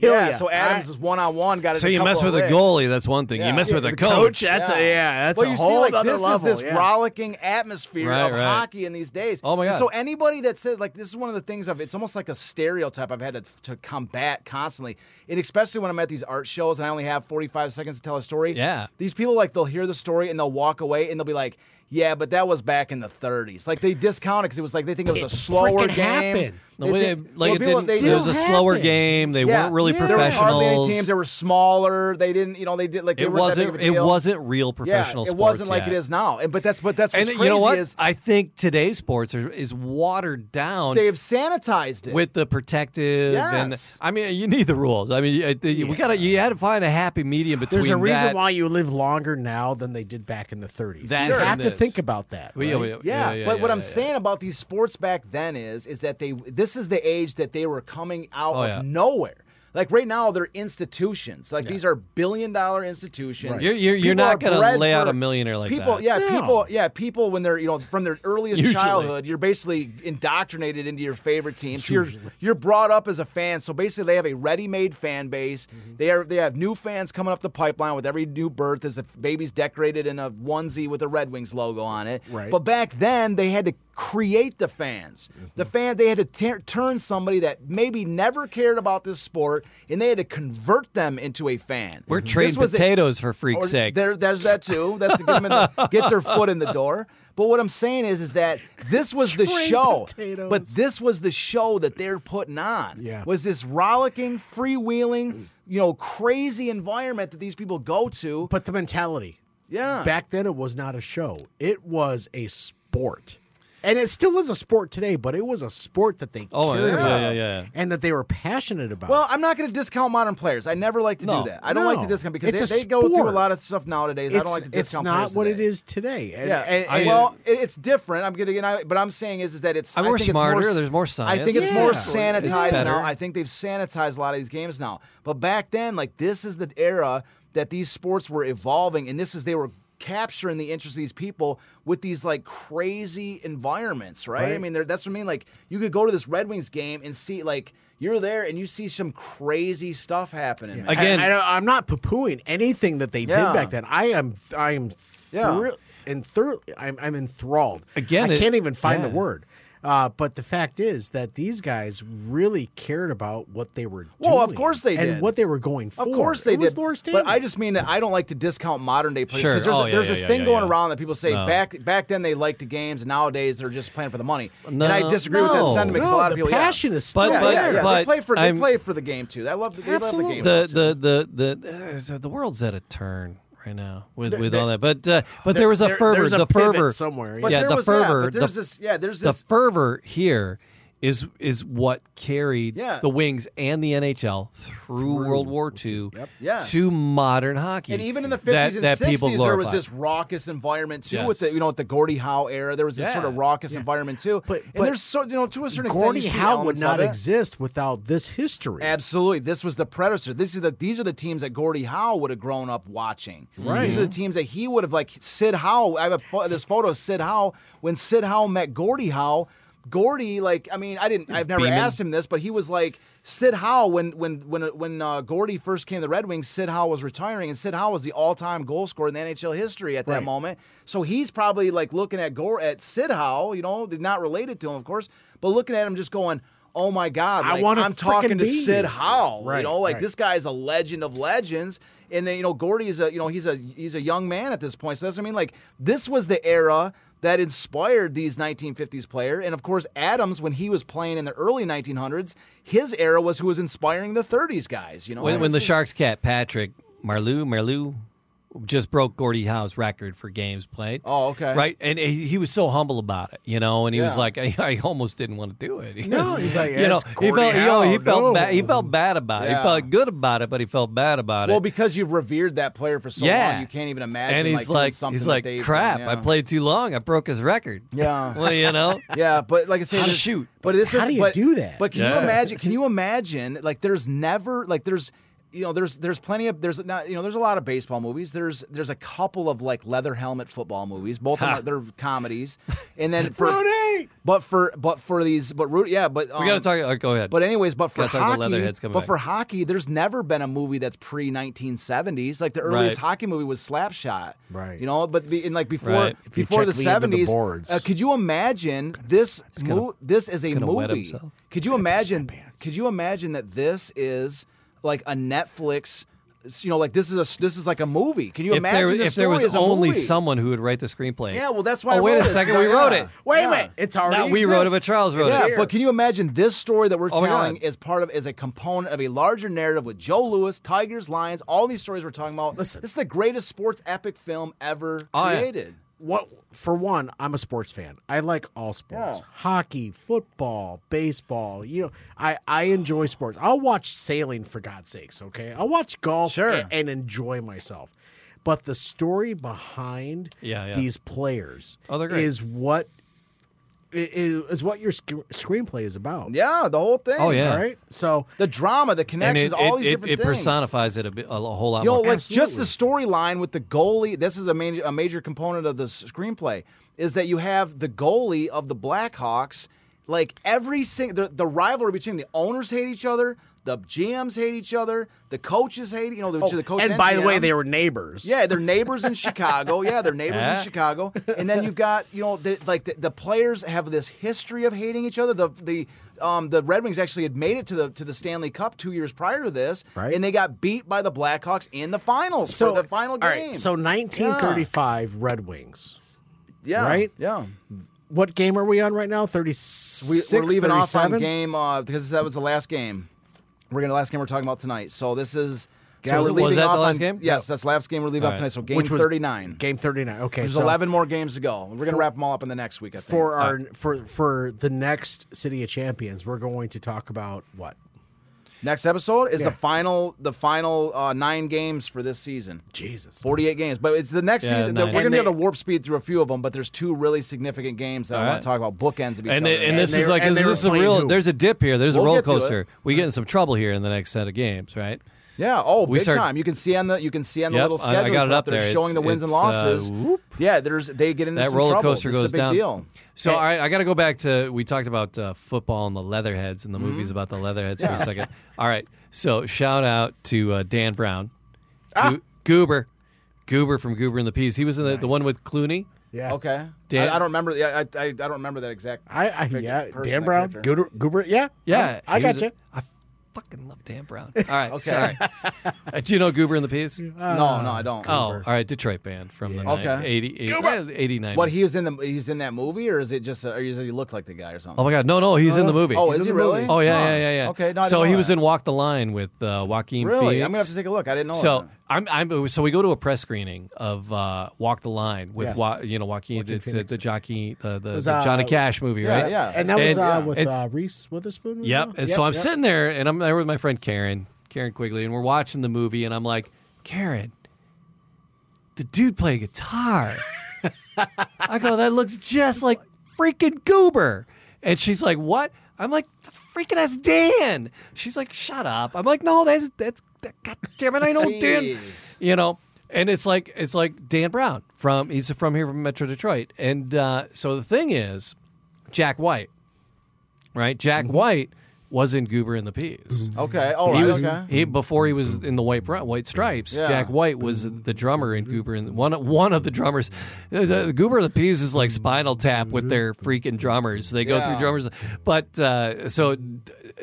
kill yeah, you. so Adams is one on one. Got So you mess with a goalie, that's one thing. Yeah. You mess Yeah, with a the coach. That's a yeah. That's well, a you whole see, like, other this level. is this yeah. rollicking atmosphere Right, of right. hockey in these days. Oh, my And God. So anybody that says like this is one of the things of it's almost like a stereotype I've had to, to combat constantly, and especially when I'm at these art shows and I only have 45 seconds to tell a story. Yeah. these people like they'll hear the story and they'll walk away and they'll be like. Yeah, but that was back in the 30s. Like they discounted because it was like they think it was It a slower freaking game. happened. No, They but like well, it, people- they it was a slower happen. game. They Yeah. weren't really Yeah. There were hardly any teams that were smaller. They didn't, you know, they did like they it weren't that big wasn't. of a It wasn't real professional yeah, it sports. wasn't like yet. it is now. And but that's but that's what's And crazy you know what? is I think today's sports are, is watered down they've sanitized it. with the protective and Yes. I mean you need the rules. I mean you- we Yeah. got to you had to find a happy medium between There's a reason that- why you live longer now than they did back in the 30s. That you have to this. Think about that. Well, yeah, right? well, yeah, yeah, but what I'm yeah. saying about these sports back then is is that they this is the age that they were coming out Oh, of yeah. nowhere. Like right now, they're institutions. Like these are billion dollar institutions. You're- you're- you're not gonna lay out a millionaire like people. that. Yeah, No. people. Yeah, people when they're you know from their earliest Usually. childhood, you're basically indoctrinated into your favorite teams. You're you're brought up as a fan. So basically, they have a ready-made fan base. Mm-hmm. They are they have new fans coming up the pipeline with every new birth as if baby's decorated in a onesie with a Red Wings logo on it. Right. But back then, they had to create the fans. Mm-hmm. The fan they had to ter- turn somebody that maybe never cared about this sport and they had to convert them into a fan. We're This trading was a- potatoes for freak's or sake. There, there's that too. That's to get them the, get their foot in the door. But what I'm saying is, is that this was the Trade show. potatoes. But this was the show that they're putting on. Yeah. Was this rollicking, freewheeling, you know, crazy environment that these people go to? But the mentality. Yeah. Back then, it was not a show. It was a sport. And it still is a sport today, but it was a sport that they Oh, cared yeah, about yeah, yeah, yeah. and that they were passionate about. Well, I'm not going to discount modern players. I never like to No. do that. I don't like to discount because It's they, they go through a lot of stuff nowadays. I don't like to discount. it's not what today. it is today. And, Yeah, and- I- and- well, it, it's different. I'm getting, and I, but I'm saying is, is that it's. I'm I more think smarter, It's more, there's more I think it's more Yeah. It's sanitized better. now. I think they've sanitized a lot of these games now. But back then, like this is the era that these sports were evolving, and this is they were capturing the interest of these people with these like crazy environments, right? I mean, that's what I mean. Like you could go to this Red Wings game and see like you're there and you see some crazy stuff happening. man. Again- I, I, am not poo-pooing anything that they Yeah. did back then. I am, I am, Yeah. thrill, and thir- I'm, I'm enthralled. Again, I it- can't even find the word. Uh, but the fact is that these guys really cared about what they were doing. Well, of course they did. and did. what they were going for. Of course they it was did. But I just mean that I don't like to discount modern day players. Sure. 'cause There's, Oh, a- yeah, there's yeah, this yeah, thing yeah, going yeah. around that people say No. back back then they liked the games and nowadays they're just playing for the money. No, and I disagree with that sentiment because no, a lot the of people passion yeah. is still But- but- yeah, yeah. but they play for they I'm- play for the game too. I love the, they love the Absolutely. game. the, too. the the the uh, the world's at a turn right now with with there- all that. But uh, but there was a fervor. a the pivot fervor somewhere, but yeah, there the was, yeah, fervor. but there's the, this yeah, there's this, the fervor here is is what carried Yeah. the Wings and the NHL through, World War II Yes. to modern hockey. And even in the 50s that, and that 60s, people there was this raucous environment too, with the you know with the Gordie Howe era. There was this Yeah. sort of raucous environment too. But- and but there's so you know to a certain Gordie extent, Howe would not exist without this history. Absolutely, this was the predator. This is the these are the teams that Gordie Howe would have grown up watching. Right. These are the teams that he would have like Sid Howe. I have a, this photo of Sid Howe when Sid Howe met Gordie Howe. Gordie, like, I mean, I didn't, I've never Beeman. asked him this, but he was like Sid Howe when when when when uh, Gordie first came to the Red Wings. Sid Howe was retiring, and Sid Howe was the all-time goal scorer in the NHL history at that Right. moment. So he's probably like looking at Gore at Sid Howe, you know, not related to him, of course, but looking at him just going. Oh my God! I Like, wanna I'm talking to Sid you." Howe. you Right, know, like right. this is a legend of legends. And then you know, Gordie is a you know he's a he's a young man at this point. So that's what I mean. Like this was the era that inspired these 1950s player. And of course, Adams, when he was playing in the early 1900s, his era was who was inspiring the 30s guys. You know, when, when the Sharks cat Patrick Marleau Marleau just broke Gordie Howe's record for games played. Oh, okay. Right, and he, he was so humble about it, you know, and he was like, I, I almost didn't want to do it. He No, was- he's like, you know, "It's he Gordie felt, you know, he felt no." bad. He felt bad about it. Yeah. He felt good about it, but he felt bad about Well, it. Well, because you've revered that player for so yeah, long, you can't even imagine. And he's doing like, something he's like, crap! done, I played too long. I broke his record. Yeah. well, you know, Yeah, but like I say, How to this- shoot. But this How is, do you but, do that? But can you imagine? Can you imagine? Like, there's never like there's. You know, there's there's plenty of there's not you know there's a lot of baseball movies. There's there's a couple of like leather helmet football movies. Both of them are, they're comedies, and then for Rudy! but for but for these but Rudy yeah but um, we got to talk. oh, go ahead. But anyways, but for Gotta talk about hockey, Leatherheads coming but back. for hockey, there's never been a movie that's pre 1970s. Like the earliest Right. hockey movie was Slapshot, Right. You know, but be, in like before Right. Before the me into the 70s, boards. uh, could you imagine this? gonna- mo- this is a gonna wet movie. Could you imagine? sweatpants. Could you imagine that this is like a Netflix? You know, like this is a this is like a movie. Can you if imagine there, the if there was as a only movie? someone who would write the screenplay, Yeah, well, that's why. Oh, I wait a wrote it. second, we wrote it. Wait Yeah. a minute. It's already Not we wrote it, but. Charles wrote Yeah, it. Yeah, but can you imagine this story that we're Oh telling is part of is a component of a larger narrative with Joe Louis, Tigers, Lions, all these stories we're talking about. Listen. this is the greatest sports epic film ever Oh, yeah. created. What for one, I'm a sports fan. I like all sports. Yeah. Hockey, football, baseball. You know, I I enjoy sports. I'll watch sailing for God's sakes, okay? I'll watch golf Sure. a- and, enjoy myself. But the story behind Yeah, yeah. these players Oh, is what is, is what your sc- screenplay is about. Yeah, the whole thing. Oh, yeah. All right. So the drama, the and connections, it, all it, these it, different it things. personifies it a, bit, a whole lot You know, more. like just the storyline with the goalie. This is a major, a major component of the screenplay is that you have the goalie of the Blackhawks. Like every single the, the rivalry between the owners hate each other, the GMs hate each other, the coaches hate you know the, the coach. Oh, and by the way, they were neighbors. Yeah, they're neighbors in Chicago. Yeah, they're neighbors Yeah. in Chicago. And then you've got, you know, the, like the, the players have this history of hating each other. The the um, the Red Wings actually had made it to the to the Stanley Cup two years prior to this, Right. and they got beat by the Blackhawks in the finals for the final game. right, so 1935 Red Wings. yeah, right? Yeah, What game are we on right now? we, 36, we're leaving off on game uh, because that was the last game. We're gonna last game we're talking about tonight. So this is. So was was that the last on- game? Yes, that's the last game we're leaving All off tonight. So game Which was 39. Game 39. Okay, There's so 11 more games to go. We're gonna wrap them all up in the next week. I think. for our for for the next City of Champions, we're going to talk about what? Next episode is Yeah. the final the final uh, nine games for this season. Jesus. 48 games, but it's the next Yeah, season. nine. we're gonna be able to warp speed through a few of them, but there's two really significant games that I All want to talk about, bookends of each And, other. they- and this is like and this, is a real. who? There's a dip here. There's We'll a roller get coaster. We get in some trouble here in the next set of games, right? Yeah, oh, We big start- time. You can see on the you can see on the Yep, little I- I schedule got it up they're there. showing It's- the wins and it's, uh, losses. yeah, there's they get into That some roller trouble. coaster This is goes a big down. deal. So all right, I got to go back to we talked about uh, football and the Leatherheads and the movies about the Leatherheads for a second. All right, so shout out to uh, Dan Brown, Goo- Goober, Goober from Goober and the Peas. He was in the, the one with Clooney. Yeah. Okay, Dan- I, I don't remember. Yeah, I, I I don't remember that exact. I, I yeah, Dan Brown. Goober, Goober, yeah, Yeah, I he got was- you. I fucking love Dan Brown. All right, sorry. Uh, do you know Goober and the Peas? no, no, I don't. Oh, all right, Detroit band from the Okay. night- 80, 80, yeah, 89. What he was in the he's in that movie, or is it just, a, or does he look like the guy or something? Oh my God! No, no, he's in the movie. Oh, He's is he really? movie. Oh yeah, yeah, yeah, yeah. Okay, no, so he know was that. in Walk the Line with uh, Joaquin Really? Phoenix. I'm gonna have to take a look. I didn't know. So that. I'm, I'm so we go to a press screening of uh, Walk the Line with Yes. Wa- you know Joaquin, Joaquin it's, Phoenix. the Jockey the, the, was, the Johnny uh, Cash movie, yeah, right? yeah. And that was And- uh, with And- uh, Reese Witherspoon. was Yep. And Yep, so I'm yep. sitting there and I'm there with my friend Karen, Karen Quigley, and we're watching the movie, and I'm like, Karen, the dude play guitar. I go, that looks just like freaking Goober. And she's like, what? I'm like, freaking that's Dan. She's like, shut up. I'm like, no, that's that's that, God damn it, I know Dan. You know, and it's like it's like Dan Brown from he's from here from Metro Detroit. And uh, so the thing is, Jack White, right? Jack mm-hmm. White was in Goober and the Peas. Mm-hmm. Okay. All he was okay. he before he was in the white white stripes. Yeah. Jack White was mm-hmm. the drummer in Goober and one one of the drummers. The, the Goober and the Peas is like Spinal Tap with their freaking drummers. They go Yeah. through drummers, but uh, so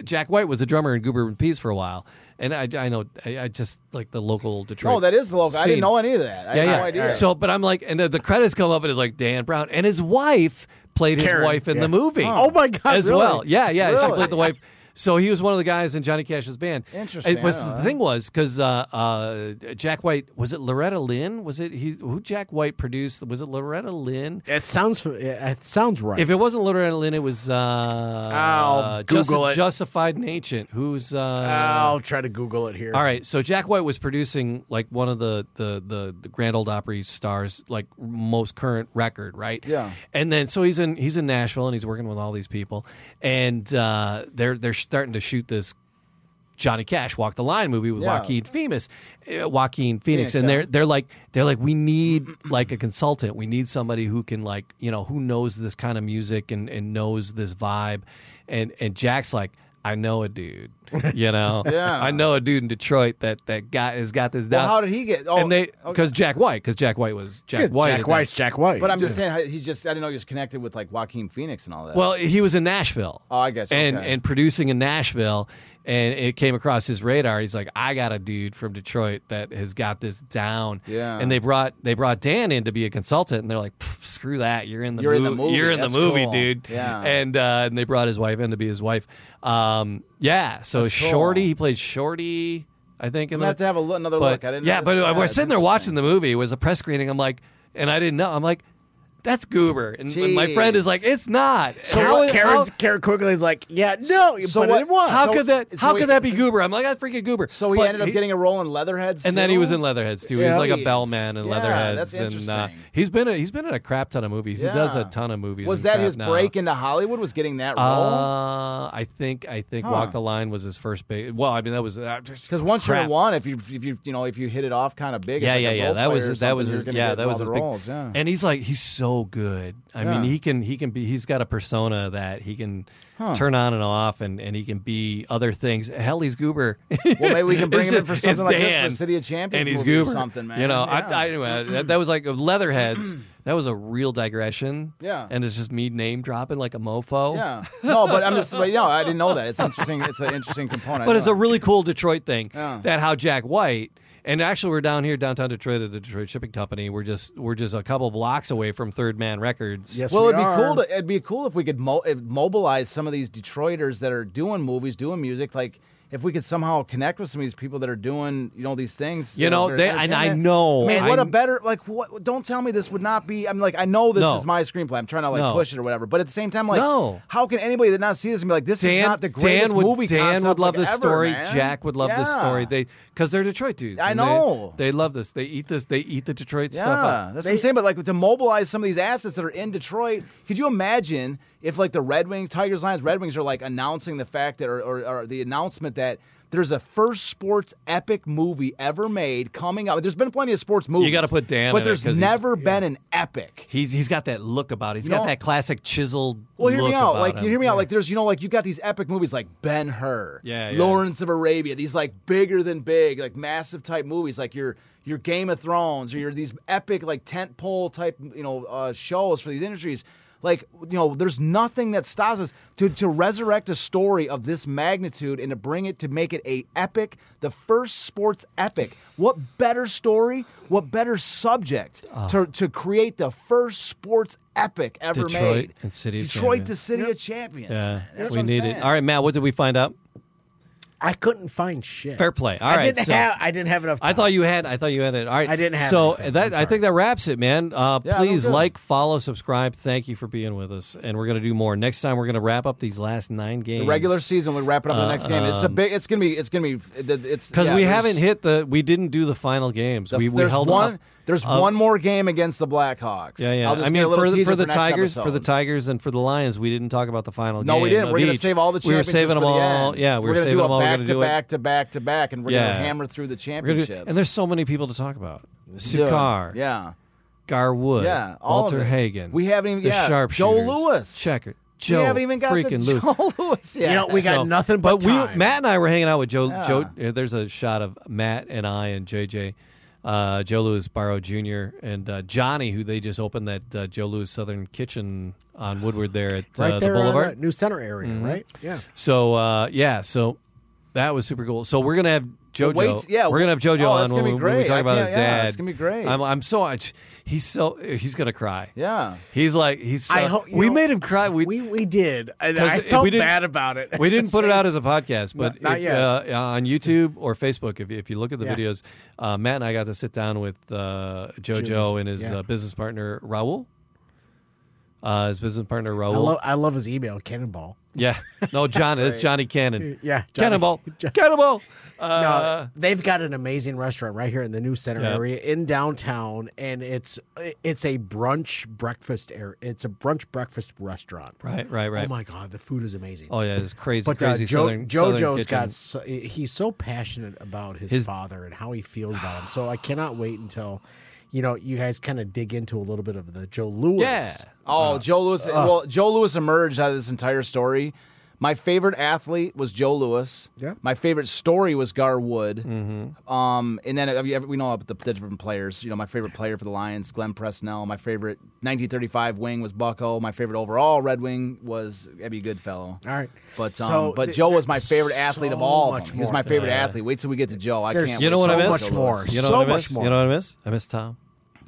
Jack White was a drummer in Goober and the Peas for a while. And I, I know I, I just like the local Detroit. Oh, that is the local. I didn't know any of that. I yeah, had yeah. no idea. So, but I'm like, and the, the credits come up, and it's like Dan Brown and his wife played his wife in yeah. the movie. Oh, oh my God, as really? well. Yeah, yeah. She played the wife. So he was one of the guys in Johnny Cash's band. Interesting, It was, the thing was because uh, uh, Jack White was it Loretta Lynn? Was it he who Jack White produced? Was it Loretta Lynn? It sounds it sounds right. If it wasn't Loretta Lynn, it was uh, I'll Just- Google it. Justified and Ancient. Who's uh, I'll try to Google it here. all right, so Jack White was producing like one of the the the, the Grand Old Opry stars, like most current record, right? Yeah. And then so he's in he's in Nashville and he's working with all these people, and uh, they're they're starting to shoot this Johnny Cash Walk the Line movie with Yeah. Joaquin Phoenix, uh, Joaquin Phoenix, Phoenix, and yeah. they're they're like they're like we need like a consultant. We need somebody who can like you know who knows this kind of music and and knows this vibe, and and Jack's like. I know a dude, you know. Yeah. I know a dude in Detroit that that guy has got this down. well, how did he get? Oh, and they okay. because Jack White, because Jack White was Jack Good. White. Jack at White's Jack White. But I'm just saying, he's just. I didn't know he was connected with like Joaquin Phoenix and all that. Well, he was in Nashville. Oh, I guess, And okay. and producing in Nashville, and it came across his radar. He's like, I got a dude from Detroit that has got this down. Yeah. And they brought they brought Dan in to be a consultant, and they're like, screw that, you're in the You're in the movie. You're in That's the movie, cool. dude. Yeah. And uh, and they brought his wife in to be his wife. Um, yeah. So That's cool. Shorty, he played Shorty. I think in I'm have to have a, look- another but, look. I didn't. yeah, but we're sitting there watching the movie. It was a press screening. I'm like, and I didn't know. I'm like, that's Goober, and, and my friend is like, it's not. so How- Karen's, how- Karen Quigley's like, yeah, no, So but what- it was. how So- could that? so How he- could that be Goober? I'm like, that's freaking Goober. So he But ended up getting a role in Leatherheads, and then he was in Leatherheads too. He was like a bellman in Yeah, Leatherheads, and uh, he's been a, he's been in a crap ton of movies. He does a ton of movies. Was that his now. break into Hollywood? Was getting that role? Uh, I think I think Huh. Walk the Line was his first big. Well, I mean that was Because because once you're one, if you if you you know if you hit it off kind of big, yeah, yeah, yeah. That was that was his, yeah, that was his big. And he's like he's so good. I Yeah. mean, he can he can be he's got a persona that he can turn on and off, and, and he can be other things. Hell, he's Goober. Well, maybe we can bring him in for something like this for City of Champions and he's Goober. something, man. You know, Yeah. I, I anyway, that, that was like Leatherheads. That was a real digression. Yeah. And it's just me name dropping like a mofo. Yeah. No, but I'm just, but, you know, I didn't know that. It's interesting. It's an interesting component. But it's a really cool Detroit thing Yeah. that how Jack White and actually we're down here downtown Detroit at the Detroit Shipping Company. We're just we're just a couple blocks away from Third Man Records. Yes, well, we it'd be cool. To, it'd be cool if we could mo- mobilize some of these Detroiters that are doing movies, doing music. Like if we could somehow connect with some of these people that are doing, you know, these things. You know, they- and I know, Man, what a better like. What? Don't tell me this would not be. I'm like, I know this No. is my screenplay. I'm trying to like No. push it or whatever. But at the same time, like, No. how can anybody that not see this and be like, this is not the greatest Dan would movie Dan would love like this ever, story. man. Jack would love this story. They because they're Detroit dudes. I and they- know. They, love this. They eat this. They eat the Detroit Yeah, stuff up. that's what I'm saying. But like to mobilize some of these assets that are in Detroit, could you imagine if like the Red Wings, Tigers, Lions, Red Wings are like announcing the fact that, or, or, or the announcement that there's a first sports epic movie ever made coming out. There's been plenty of sports movies. You gotta put Dan but there's never been an epic. He's he's got that look about it. He's You got know- that classic chiseled. Well, hear look me out. Like, him. you hear me out. Like, there's, you know, like you've got these epic movies like Ben Hur, Yeah, yeah. Lawrence of Arabia. These like bigger than big, like massive type movies, like your your Game of Thrones or your these epic like tent pole type, you know, uh, shows for these industries. Like, you know, there's nothing that stops us to to resurrect a story of this magnitude and to bring it to make it a epic, the first sports epic. What better story? What better subject to to create the first sports epic ever. Detroit made? and City of Detroit, Champions. the city of champions. Yeah. That's we what I'm need saying. it. All right, Matt. What did we find out? I couldn't find shit. Fair play. All I right, didn't so- have. I didn't have enough. Time. I thought you had. I thought you had it. All right. I didn't have So anything. that I'm I sorry. think that wraps it, man. Uh, Yeah, please like, follow, subscribe. Thank you for being with us, and we're gonna do more next time. We're gonna wrap up these last nine games. The regular season, we wrap it up in the Uh, next game. It's a um, big. It's gonna be. It's gonna be. It's because yeah, we haven't hit the. We didn't do the final games. the- we we held one. off. There's Uh, one more game against the Blackhawks. Yeah, yeah. I'll just I get mean, a little for the, for the next Tigers, for the. Tigers, and for the Lions, we didn't talk about the final game. No, game. we didn't. We're gonna save all the We were championships saving them for the all. end. Yeah, we were, gonna saving do them all. We're back gonna to do it. back to back to back, and we're Yeah. gonna hammer through the We're do- championships. and there's so many people to talk about. Dude, Sukar, Yeah. Gar Wood, Yeah, all of Walter. Hagen. We haven't even- the yeah, sharpshooters, Joe Louis. Checker. Joe we haven't even got freaking the Joe Louis yet. You know, we got So- nothing but, we time. Matt and I were hanging out with Joe. Yeah. Joe, there's a shot of Matt and I and JJ, uh, Joe Louis Barrow Jr. and uh, Johnny, who they just opened that uh, Joe Louis Southern Kitchen on Woodward there at right uh, there the Boulevard. the new center area, right? Yeah. So uh, yeah, so that was super cool. So we're gonna have JoJo. wait, yeah, we're gonna have JoJo oh, on when, when we talk I about his can't- yeah, dad. it's gonna be great. I'm, I'm so much. He's so he's gonna cry. Yeah. He's like he's. So, I hope we know, made him cry. We We we did, and I felt we bad about it. we didn't put it out as a podcast, but not if, yet. Uh, on YouTube or Facebook, if you, if you look at the Yeah. videos, uh, Matt and I got to sit down with uh, JoJo Julius, and his yeah. uh, business partner Raul. Uh, his business partner Raul. I love I love his email, Cannonball. yeah, no, John. it's Johnny Cannon. Yeah, Johnny- Cannonball. John- Cannonball. No, Uh, they've got an amazing restaurant right here in the new center Yeah. area in downtown, and it's it's a brunch breakfast area. It's a brunch breakfast restaurant. right, right, right. Oh my god, the food is amazing. Oh yeah, it's crazy, but uh, crazy Jo- southern. southern JoJo's kitchen. got so, he's so passionate about his, His- father and how he feels about him. So I cannot wait until you know you guys kind of dig into a little bit of the Joe Louis. Yeah. Oh, uh, Joe Louis. Uh. well, Joe Louis emerged out of this entire story. My favorite athlete was Joe Louis. Yeah. My favorite story was Gar Wood. Mm-hmm. Um, and then we know the, the different players. You know, my favorite player for the Lions, Glenn Presnell. My favorite 1935 wing was Bucko. My favorite overall Red Wing was Ebbie Goodfellow. All right. But um, So but th- Joe was my favorite athlete of so all. Of much them. He was my favorite Yeah. athlete. Wait till we get to Joe. I There's can't. You know wait. what I miss? much more. You know so what I much miss? more. You know what I miss? I miss Tom.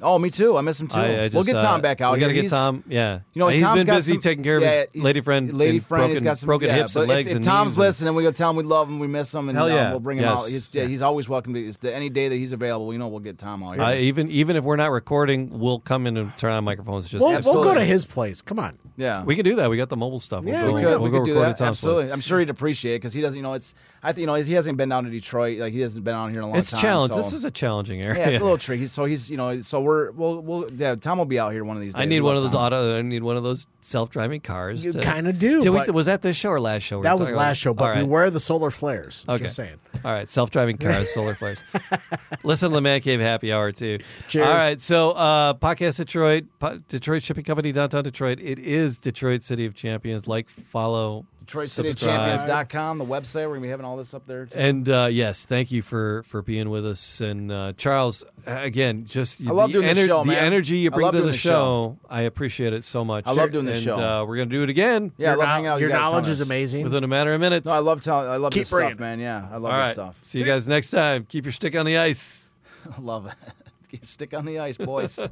Oh, me too. I miss him too. I, I we'll get Tom uh, back out We gotta get He's- Tom. Yeah, You know, he's Tom's been got busy some- taking care of yeah, his lady friend. Lady and friend, broken, he's got some broken yeah, hips and legs If, if and Tom's knees and- listening, we go tell him we love him, we miss him, and Hell um, yeah. we'll bring him Yes. out. He's, yeah, he's always welcome to. It's the, any day that he's available, you know, we'll get Tom out here. Uh, even even if we're not recording, we'll come in and turn on microphones. Just We'll, we'll go to his place. Come on. yeah, we can do that. We got the mobile stuff. We'll Yeah, go, we could, we'll we go could do record that. at Tom's Absolutely, place. I'm sure he'd appreciate it because he doesn't. You know, it's I think you know he hasn't been down to Detroit. Like he hasn't been out here in a long It's time. challenge. so- This is a challenging area. yeah, it's a little tricky. So he's you know so we're we'll we'll yeah Tom will be out here one of these days. I need We one of those Tom. auto. I need one of those self-driving cars. You to- kinda do, Did we- but- was that this show or last show? we were That was talking about? last show, but All right. beware the solar flares. Okay. Just saying. All right, self-driving cars, solar flares. Listen to the Man Cave Happy Hour too. Cheers. All right, so uh, podcast Detroit, po- Detroit Shipping Company, downtown Detroit. It is Detroit City of Champions. Like, follow, DetroitCityChampions.com, the website. We're going to be having all this up there. Too. And uh, yes, thank you for for being with us. And uh, Charles, again, just I love the, doing the show, the man. energy you bring to the the show. I appreciate it so much. I love doing the and, show. Uh, we're gonna do it again. yeah, I your love hanging out your you guys knowledge is amazing. within a matter of minutes. No, I love telling. I love Keep this stuff, bringing it. man. Yeah, I love All this right. stuff. See you guys next time. Keep your stick on the ice. I love it. Keep your stick on the ice, boys.